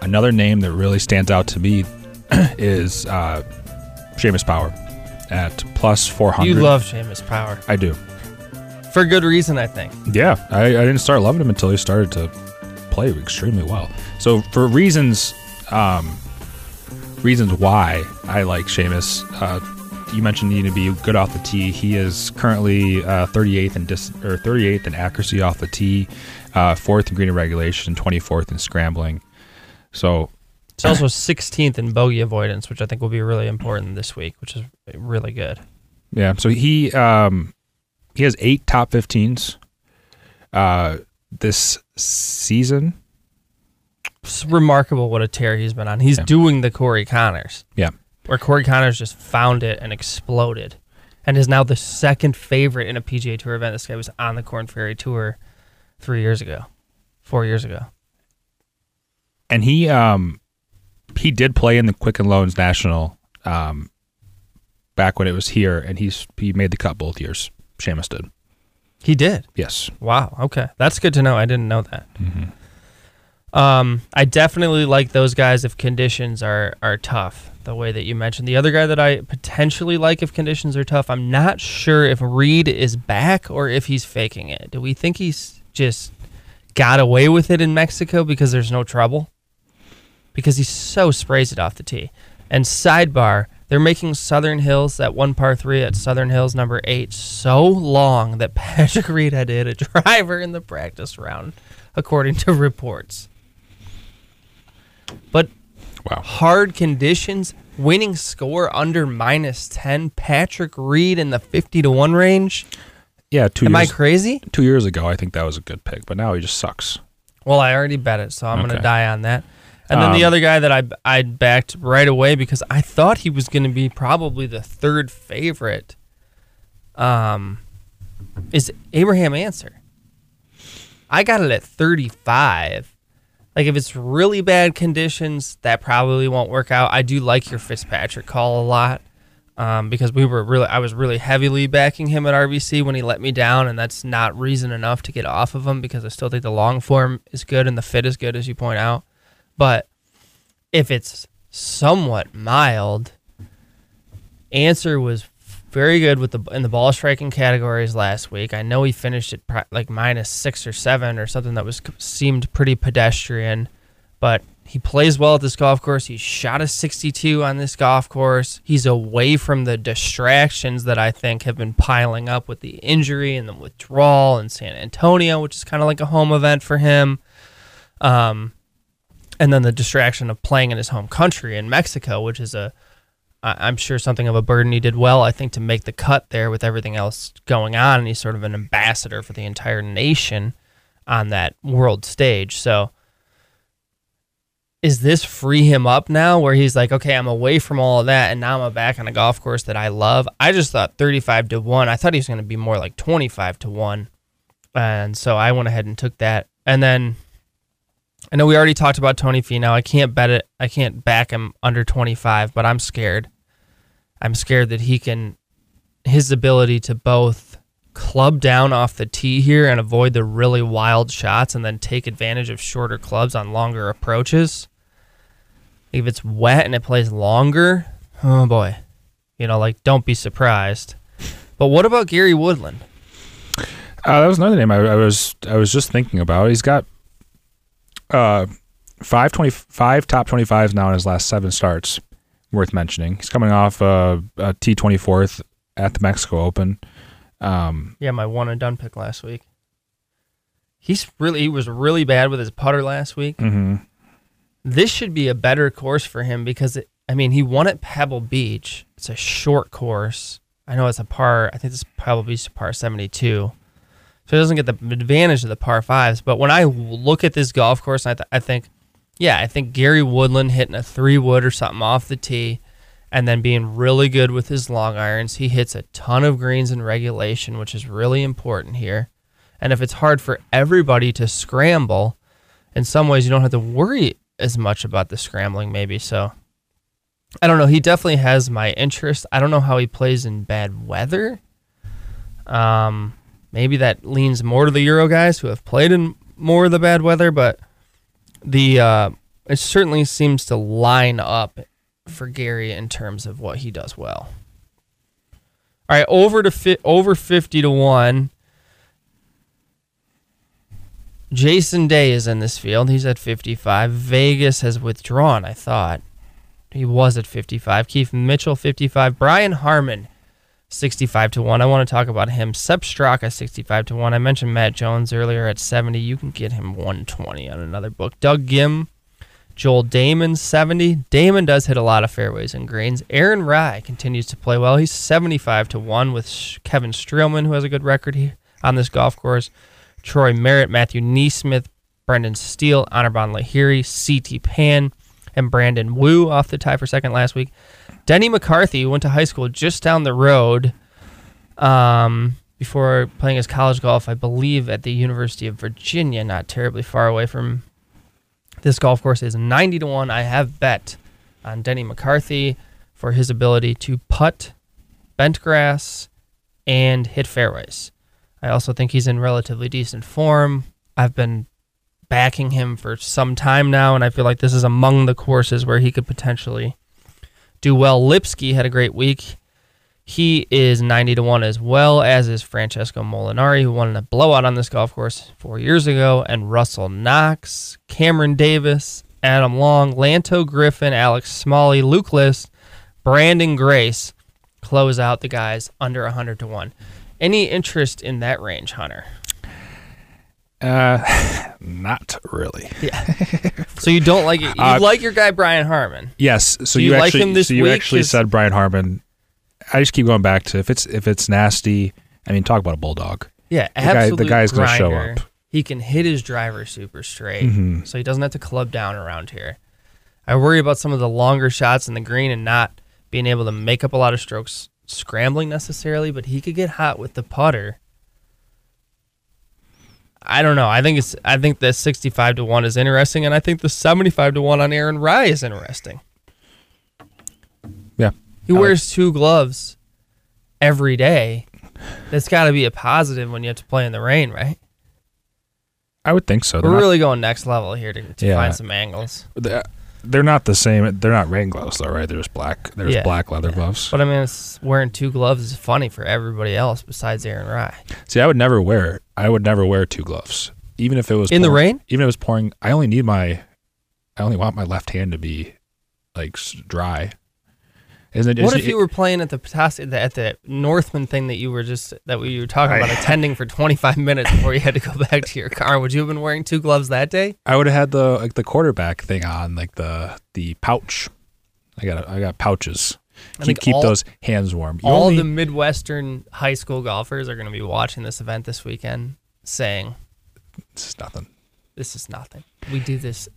another name that really stands out to me is uh, Seamus Power at plus 400. You love Seamus Power. I do. For good reason, I think. Yeah, I, I didn't start loving him until he started to play extremely well. So for reasons, um, reasons why I like Seamus, uh, you mentioned needing to be good off the tee. He is currently uh, 38th in dis- or 38th in accuracy off the tee, uh, fourth in green regulation, 24th in scrambling. So it's also 16th in bogey avoidance, which I think will be really important this week, which is really good. Yeah. So he um, he has eight top 15s uh, this season. It's remarkable what a tear he's been on. He's Yeah. doing the Corey Conners. Yeah. where Corey Conners just found it and exploded, and is now the second favorite in a PGA Tour event. This guy was on the Corn Ferry Tour three years ago, four years ago. And he um he did play in the Quicken Loans National um back when it was here, and he's he made the cut both years. Seamus did. He did. Yes. Wow. Okay, that's good to know. I didn't know that. Um, I definitely like those guys if conditions are are tough. The way that you mentioned the other guy that I potentially like if conditions are tough. I'm not sure if Reed is back or if he's faking it. Do we think he's just got away with it in Mexico because there's no trouble? Because he so sprays it off the tee. And sidebar, they're making Southern Hills that one par three at Southern Hills number eight so long that Patrick Reed had to hit a driver in the practice round, according to reports. But Wow. hard conditions, winning score under minus ten, Patrick Reed in the fifty to one range. Yeah. Two Am I crazy? two years ago, I think that was a good pick, but now he just sucks. Well, I already bet it, so I'm Okay. gonna die on that. And then the Um, other guy that I I backed right away because I thought he was going to be probably the third favorite. Um, is Abraham Ancer. I got it at 35. Like if it's really bad conditions, that probably won't work out. I do like your Fitzpatrick call a lot. Um, because we were really, I was really heavily backing him at RBC when he let me down, and that's not reason enough to get off of him because I still think the long form is good and the fit is good, as you point out. But if it's somewhat mild, Ancer was very good with the in the ball striking categories last week. I know he finished at like minus six or seven or something that was seemed pretty pedestrian, but he plays well at this golf course. He shot a 62 on this golf course. He's away from the distractions that I think have been piling up with the injury and the withdrawal in San Antonio, which is kind of like a home event for him. Um, and then the distraction of playing in his home country in Mexico, which is a I'm sure something of a burden. He did well, I think, to make the cut there with everything else going on, and he's sort of an ambassador for the entire nation on that world stage. So, is this free him up now, where he's like, okay, I'm away from all of that, and now I'm back on a golf course that I love? I just thought 35 to one. I thought he was going to be more like 25 to one, and so I went ahead and took that, and then. I know we already talked about Tony Finau. I can't bet it. I can't back him under 25, but I'm scared. I'm scared that he can his ability to both club down off the tee here and avoid the really wild shots and then take advantage of shorter clubs on longer approaches. If it's wet and it plays longer, oh boy. You know, like don't be surprised. But what about Gary Woodland? Uh, that was another name I, I was I was just thinking about. He's got uh five twenty five top twenty fives now in his last seven starts. Worth mentioning. He's coming off uh, a T twenty fourth at the Mexico Open. Um, Yeah, my one and done pick last week. He's really he was really bad with his putter last week. mhm. this should be a better course for him because it, I mean, he won at Pebble Beach. It's a short course. I know it's a par. I think this Pebble Beach is par 72. So he doesn't get the advantage of the par fives. But when I look at this golf course, I, th- I think, yeah, I think Gary Woodland hitting a three wood or something off the tee and then being really good with his long irons. He hits a ton of greens in regulation, which is really important here. And if it's hard for everybody to scramble, in some ways you don't have to worry as much about the scrambling, maybe. So I don't know. He definitely has my interest. I don't know how he plays in bad weather. Um, maybe that leans more to the Euro guys who have played in more of the bad weather, but the uh, it certainly seems to line up for Gary in terms of what he does well. All right, over to fi- over fifty to one. Jason Day is in this field. He's at 55. Vegas has withdrawn, I thought. He was at 55. Keith Mitchell, 55. Brian Harman, 65 to 1. I want to talk about him. Sepp Straka, 65 to 1. I mentioned Matt Jones earlier at 70. You can get him 120 on another book. Doug Ghim, Joel Dahmen 70. Dahmen does hit a lot of fairways and greens. Aaron Rai continues to play well. He's 75 to 1 with Kevin Streelman, who has a good record here on this golf course. Troy Merritt, Matthew NeSmith, Brendan Steele, Anirban Lahiri, C.T. Pan, and Brandon Wu off the tie for second last week. Denny McCarthy, went to high school just down the road um, before playing his college golf, I believe, at the University of Virginia, not terribly far away from this golf course, is 90 to 1. I have bet on Denny McCarthy for his ability to putt, bent grass, and hit fairways. I also think he's in relatively decent form. I've been backing him for some time now, and I feel like this is among the courses where he could potentially do well. Lipsky had a great week. He is 90 to 1 as well, as is Francesco Molinari, who won a blowout on this golf course four years ago, and Russell Knox, Cameron Davis, Adam Long, Lanto Griffin, Alex Smalley, Luke List, Branden Grace close out the guys under 100 to 1. Any interest in that range, Hunter? Uh, not really. Yeah. so you don't like it? You Uh, like your guy Brian Harman? Yes. So you, you like actually, him this so you week? actually said Brian Harman. I just keep going back to if it's if it's nasty. I mean, talk about a bulldog. Yeah, The guy- the guy's gonna show up. He can hit his driver super straight, Mhm. so he doesn't have to club down around here. I worry about some of the longer shots in the green and not being able to make up a lot of strokes scrambling necessarily, but he could get hot with the putter. I don't know. I think it's I think the 65 to 1 is interesting and I think the 75 to 1 on Aaron Rai is interesting. Yeah. He I like- wears two gloves every day. That's got to be a positive when you have to play in the rain, right? I would think so. They're We're not, really going next level here to, to Yeah. find some angles. They're not the same. They're not rain gloves though, right? They're black. There's Yeah. black leather gloves. But I mean, it's, wearing two gloves is funny for everybody else besides Aaron Rai. See, I would never wear. I would never wear two gloves, even if it was In the rain? Even if it was pouring, I only need my. I only want my left hand to be like dry. Isn't it? What if it- you were playing at the at the- at the Northmen thing that you were just that we were talking about I- attending for 25 minutes before you had to go back to your car? Would you have been wearing two gloves that day? I would have had the like the quarterback thing on, like the the pouch. I got I got pouches. I Keep keep all- those hands warm. You All only- the Midwestern high school golfers are going to be watching this event this weekend, saying, "This is nothing. "This is nothing. We do this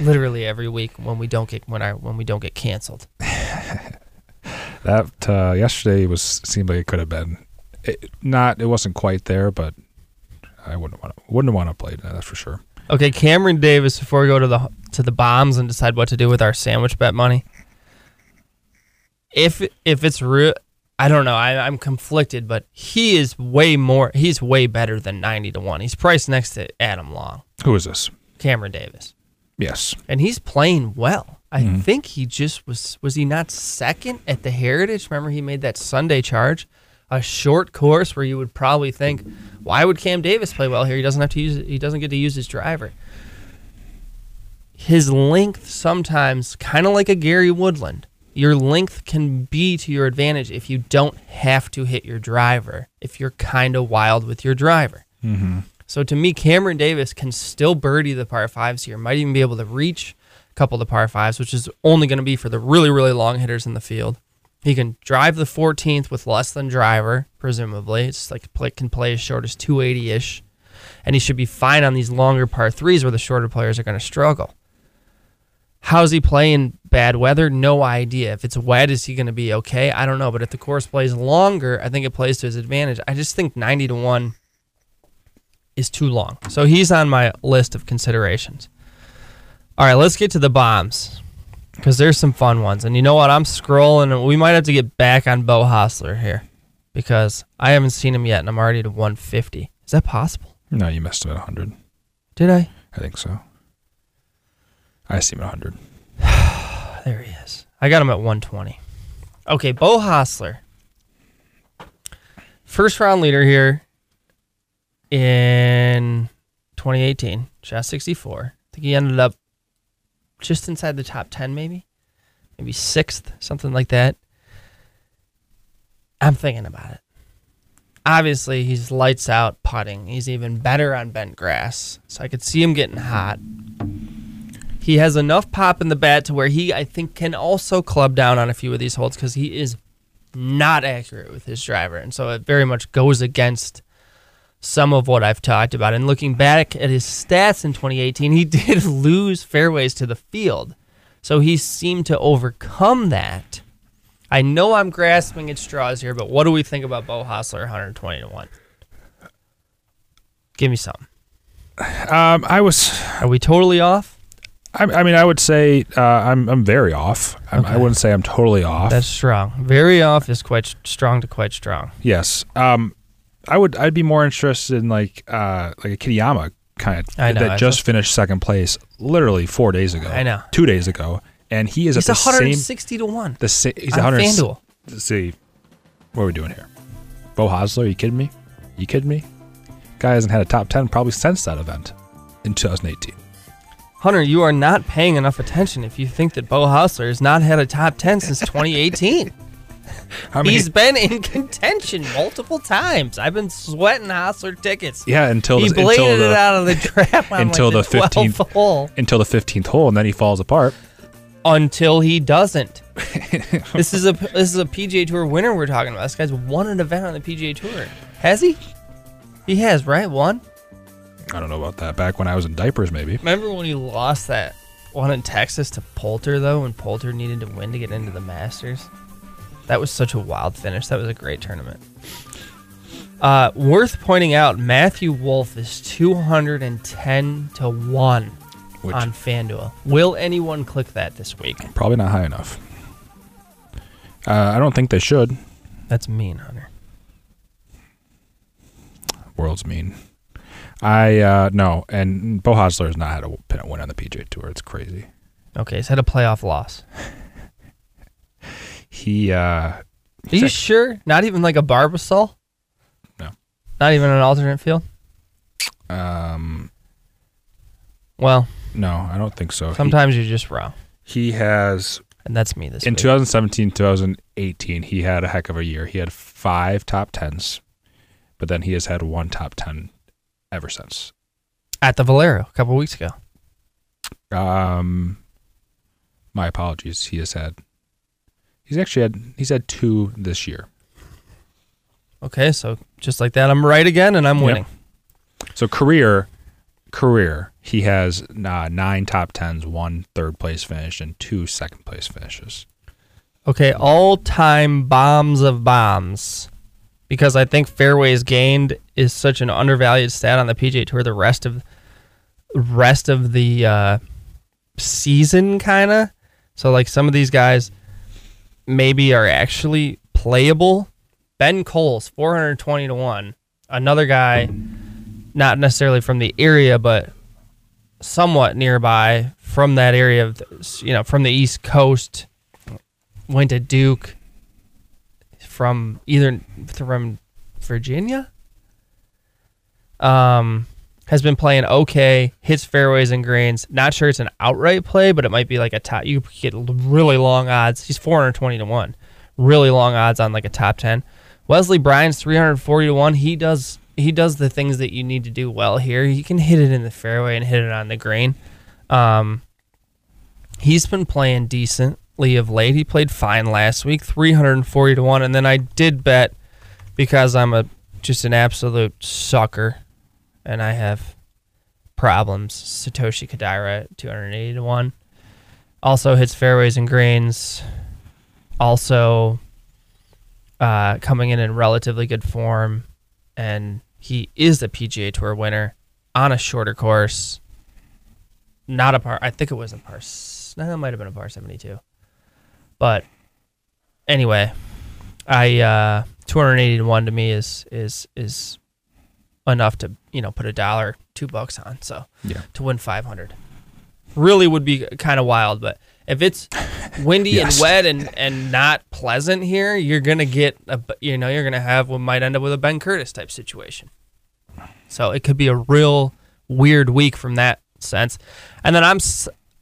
literally every week when we don't get when our when we don't get canceled." That uh, yesterday was seemed like it could have been it, not. It wasn't quite there, but I wouldn't want to wouldn't want to play that. That's for sure. Okay, Cameron Davis. Before we go to the to the bombs and decide what to do with our sandwich bet money, if if it's real, I don't know. I, I'm conflicted, but he is way more. He's way better than ninety to one. He's priced next to Adam Long, Who is this? Cameron Davis, Yes. and he's playing well. I Mhm. think he just was. Was he not second at the Heritage? Remember, he made that Sunday charge, a short course where you would probably think, why would Cam Davis play well here? He doesn't have to use. He doesn't get to use his driver his length sometimes kind of like a Gary Woodland. Your length can be to your advantage if you don't have to hit your driver. If you're kind of wild with your driver. Mm-hmm. So to me, Cameron Davis can still birdie the par fives here. Might even be able to reach, couple of the par fives, which is only going to be for the really, really long hitters in the field. He can drive the 14th with less than driver, presumably. It's like play, can play as short as 280 ish. And he should be fine on these longer par threes where the shorter players are going to struggle. How's he play in bad weather? No idea. If it's wet, is he going to be okay? I don't know. But if the course plays longer, I think it plays to his advantage. I just think 90 to 1 is too long. So he's on my list of considerations. All right, let's get to the bombs because there's some fun ones. And you know what? I'm scrolling, and we might have to get back on Beau Hossler here because I haven't seen him yet, and I'm already to 150. Is that possible? No, you missed him at 100. Did I? I think so. I see him at 100. There he is. I got him at 120. Okay, Beau Hossler. First round leader here in 2018. Shot 64. I think he ended up just inside the top 10, maybe. Maybe sixth, something like that. I'm thinking about it. Obviously, he's lights out putting. He's even better on bent grass. So I could see him getting hot. He has enough pop in the bat to where he, I think, can also club down on a few of these holes because he is not accurate with his driver. And so it very much goes against some of what I've talked about. And looking back at his stats in 2018, he did lose fairways to the field. So he seemed to overcome that. I know I'm grasping at straws here, but what do we think about Beau Hossler 120 to 1? Give me some. Um, I was. Are we totally off? I, I mean, I would say uh, I'm I'm very off. I'm, I wouldn't say I'm totally off. That's strong. Very off is quite strong to quite strong. yes. Um, I would. I'd be more interested in like uh like a Kitayama kind of know, that just finished second place literally four days ago. I know. Two days ago, and he is He's at the same 160 to 1 the sa- he's on 100. FanDuel. See, what are we doing here? Beau Hossler, you kidding me? You kidding me? Guy hasn't had a top ten probably since that event in 2018. Hunter, you are not paying enough attention if you think that Beau Hossler has not had a top 10 since 2018. How many? He's been in contention multiple times. I've been sweating Hossler tickets. yeah, until he the, until the it out of the trap until like the 15th hole until the 15th hole, and then he falls apart. until he doesn't. this is a this is a PGA Tour winner we're talking about. This guy's won an event on the PGA Tour. Has he? He has, right? One. I don't know about that. Back when I was in diapers, maybe. Remember when he lost that one in Texas to Poulter though, when Poulter needed to win to get into the Masters? That was such a wild finish. That was a great tournament. Uh, worth pointing out, Matthew Wolff is 210 to 1 Which on FanDuel. Will anyone click that this week? probably not high enough. Uh, I don't think they should. That's mean, Hunter. World's mean. I uh, no, and Beau Hossler has not had a win on the PJ Tour. It's crazy. Okay, he's had a playoff loss. He uh, Are you sure? Not even like a Barbasol? No. Not even an alternate field? um Well, no, I don't think so. He- sometimes you're just wrong. he has And that's me this in week. 2017 2018 he had a heck of a year he had five top tens but then he has had one top 10 ever since At the Valero a couple weeks ago. um my apologies he has had he's actually had he's had two this year Okay, so just like that, I'm right again and I'm Yep. winning. so career career he has uh, nine top tens one third place finish and two second place finishes Okay, all time bombs of bombs. Because I think fairways gained is such an undervalued stat on the PGA Tour. The rest of rest of the uh, season, kind of. So like some of these guys maybe are actually playable. Ben Kohles, 420 to one. Another guy, not necessarily from the area, but somewhat nearby from that area of, you know, from the East Coast went to Duke from either from Virginia. Um, has been playing okay, hits fairways and greens. Not sure it's an outright play, but it might be like a top. You get really long odds. He's 420 to one, really long odds on like a top 10. Wesley Bryan's 340 to one. He does he does the things that you need to do well here. He can hit it in the fairway and hit it on the green. Um, He's been playing decently of late. He played fine last week, 340 to 1. And then I did bet because I'm a just an absolute sucker and I have problems. Satoshi Kodaira at 280 to 1. Also hits fairways and greens. Also uh, coming in in relatively good form. And he is a PGA Tour winner on a shorter course. Not a par. I think it was a par. No, it might have been a par 72. But anyway, I uh 280 to 1 to me is is is enough to, you know, put a dollar, 2 bucks on. So, Yeah. to win 500. Really would be kind of wild, but if it's windy Yes. and wet and and not pleasant here, you're going to get a you know, you're going to have what might end up with a Ben Curtis type situation. So, it could be a real weird week from that sense. And then I'm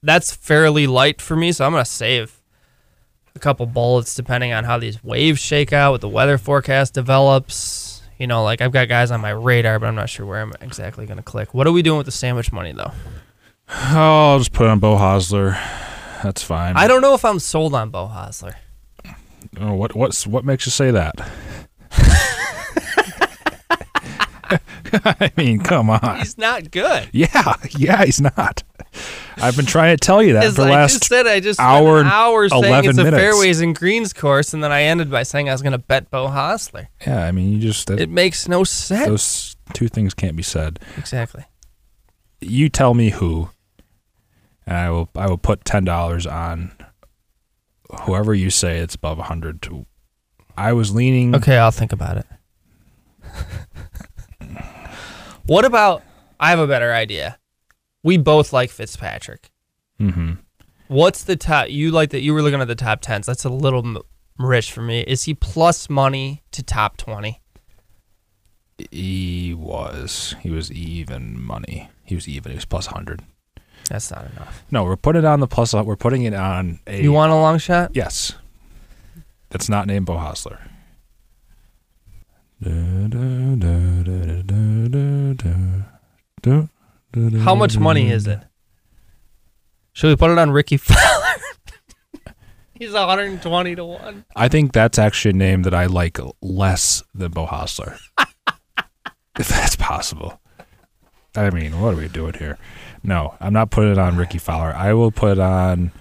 that's fairly light for me, so I'm going to save a couple bullets depending on how these waves shake out, what the weather forecast develops. You know, like I've got guys on my radar, but I'm not sure where I'm exactly going to click. What are we doing with the sandwich money, though? Oh, I'll just put on Beau Hossler. That's fine. I don't know if I'm sold on Beau Hossler. Oh, what what's what makes you say that? I mean, come on. He's not good. Yeah, yeah, he's not. I've been trying to tell you that for the I last. just said, I just hour an and hour saying 11 it's a minutes. fairways and greens course, and then I ended by saying I was going to bet Beau Hossler. yeah, I mean, you just that, It makes no sense. those two things can't be said. exactly. You tell me who, and I will. I will put ten dollars on whoever you say it's above hundred. To, I was leaning. Okay, I'll think about it. what about? I have a better idea. We both like Fitzpatrick. hmm What's the top? You like that? You were looking at the top tens. That's a little m- rich for me. Is he plus money to top twenty? He was. He was even money. He was even. He was plus hundred. That's not enough. No, we're putting it on the plus. We're putting it on a. You want a long shot? Yes. That's not named Beau Hossler. How much money is it? Should we put it on Rickie Fowler? He's 120 to one. I think that's actually a name that I like less than Beau Hossler. if that's possible. I mean, what are we doing here? No, I'm not putting it on Rickie Fowler. I will put it on.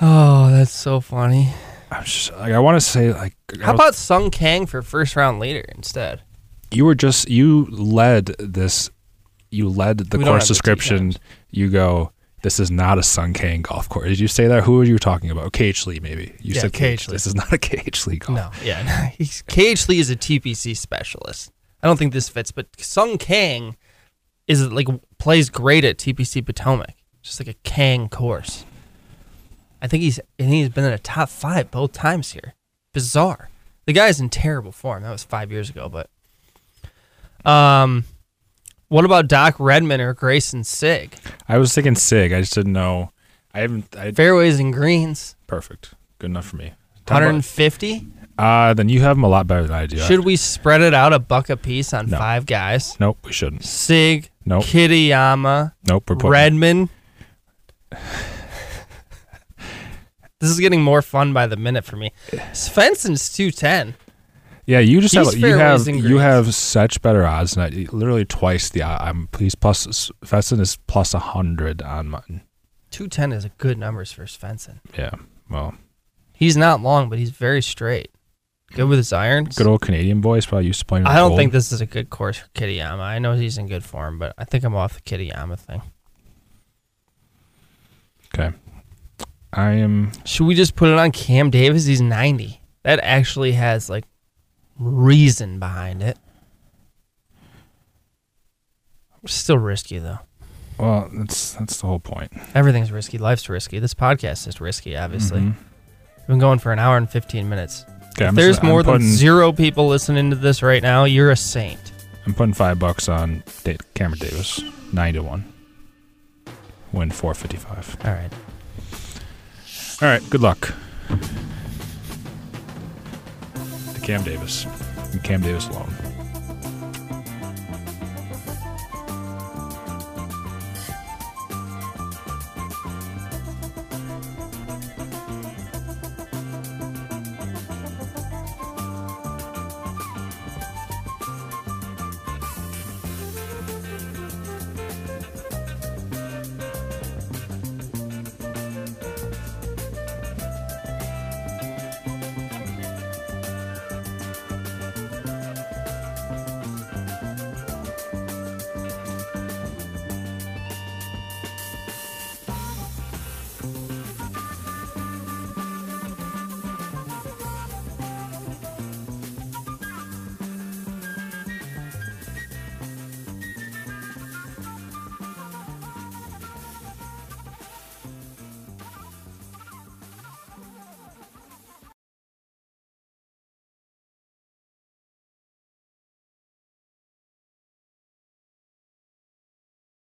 Oh, that's so funny. I'm just like I want to say like. How was- about Sung Kang for first round leader instead? you were just you led this you led the We course have the description you go this is not a Sung Kang golf course did you say that who are you talking about KH Lee maybe you Yeah, said KH Lee. this is not a KH Lee golf course. No, yeah. He's, KH Lee is a TPC specialist. I don't think this fits, but Sung Kang is like plays great at TPC Potomac. Just like a Kang course. I think he's and he's been in a top five both times here. Bizarre. The guy's in terrible form. That was five years ago, but um what about Doc Redman or Greyson Sigg? I was thinking Sigg I just didn't know I haven't I Fairways and greens. perfect good enough for me Talk about- 150. uh then you have them a lot better than I do Should we spread it out a buck a piece on No. five guys? nope we shouldn't Sigg, Nope. Kitayama, nope we're putting Redman. this is getting more fun by the minute for me. Svensson's 210. Yeah you just He's have you have you have such better odds than I, literally twice the I'm please plus Feston is plus a hundred on mine 210 is a good numbers for Svensson. yeah well He's not long, but he's very straight. Good with his irons. Good old Canadian boys probably used to playing. I don't cold. think this is a good course for Kitayama. I know he's in good form, but I think I'm off the Kitayama thing. Okay. I am. Should we just put it on Cam Davis? He's 90. That actually has like reason behind it. Still risky though. Well, that's that's the whole point. Everything's risky. Life's risky. This podcast is risky, obviously. Mhm. We've been going for an hour and 15 minutes. Okay, if I'm there's just- more than zero people listening to this right now, you're a saint. I'm putting five bucks on Da- Cameron Davis, nine to one. Win four fifty five. All right. All right. Good luck. Cam Davis. And Cam Davis alone.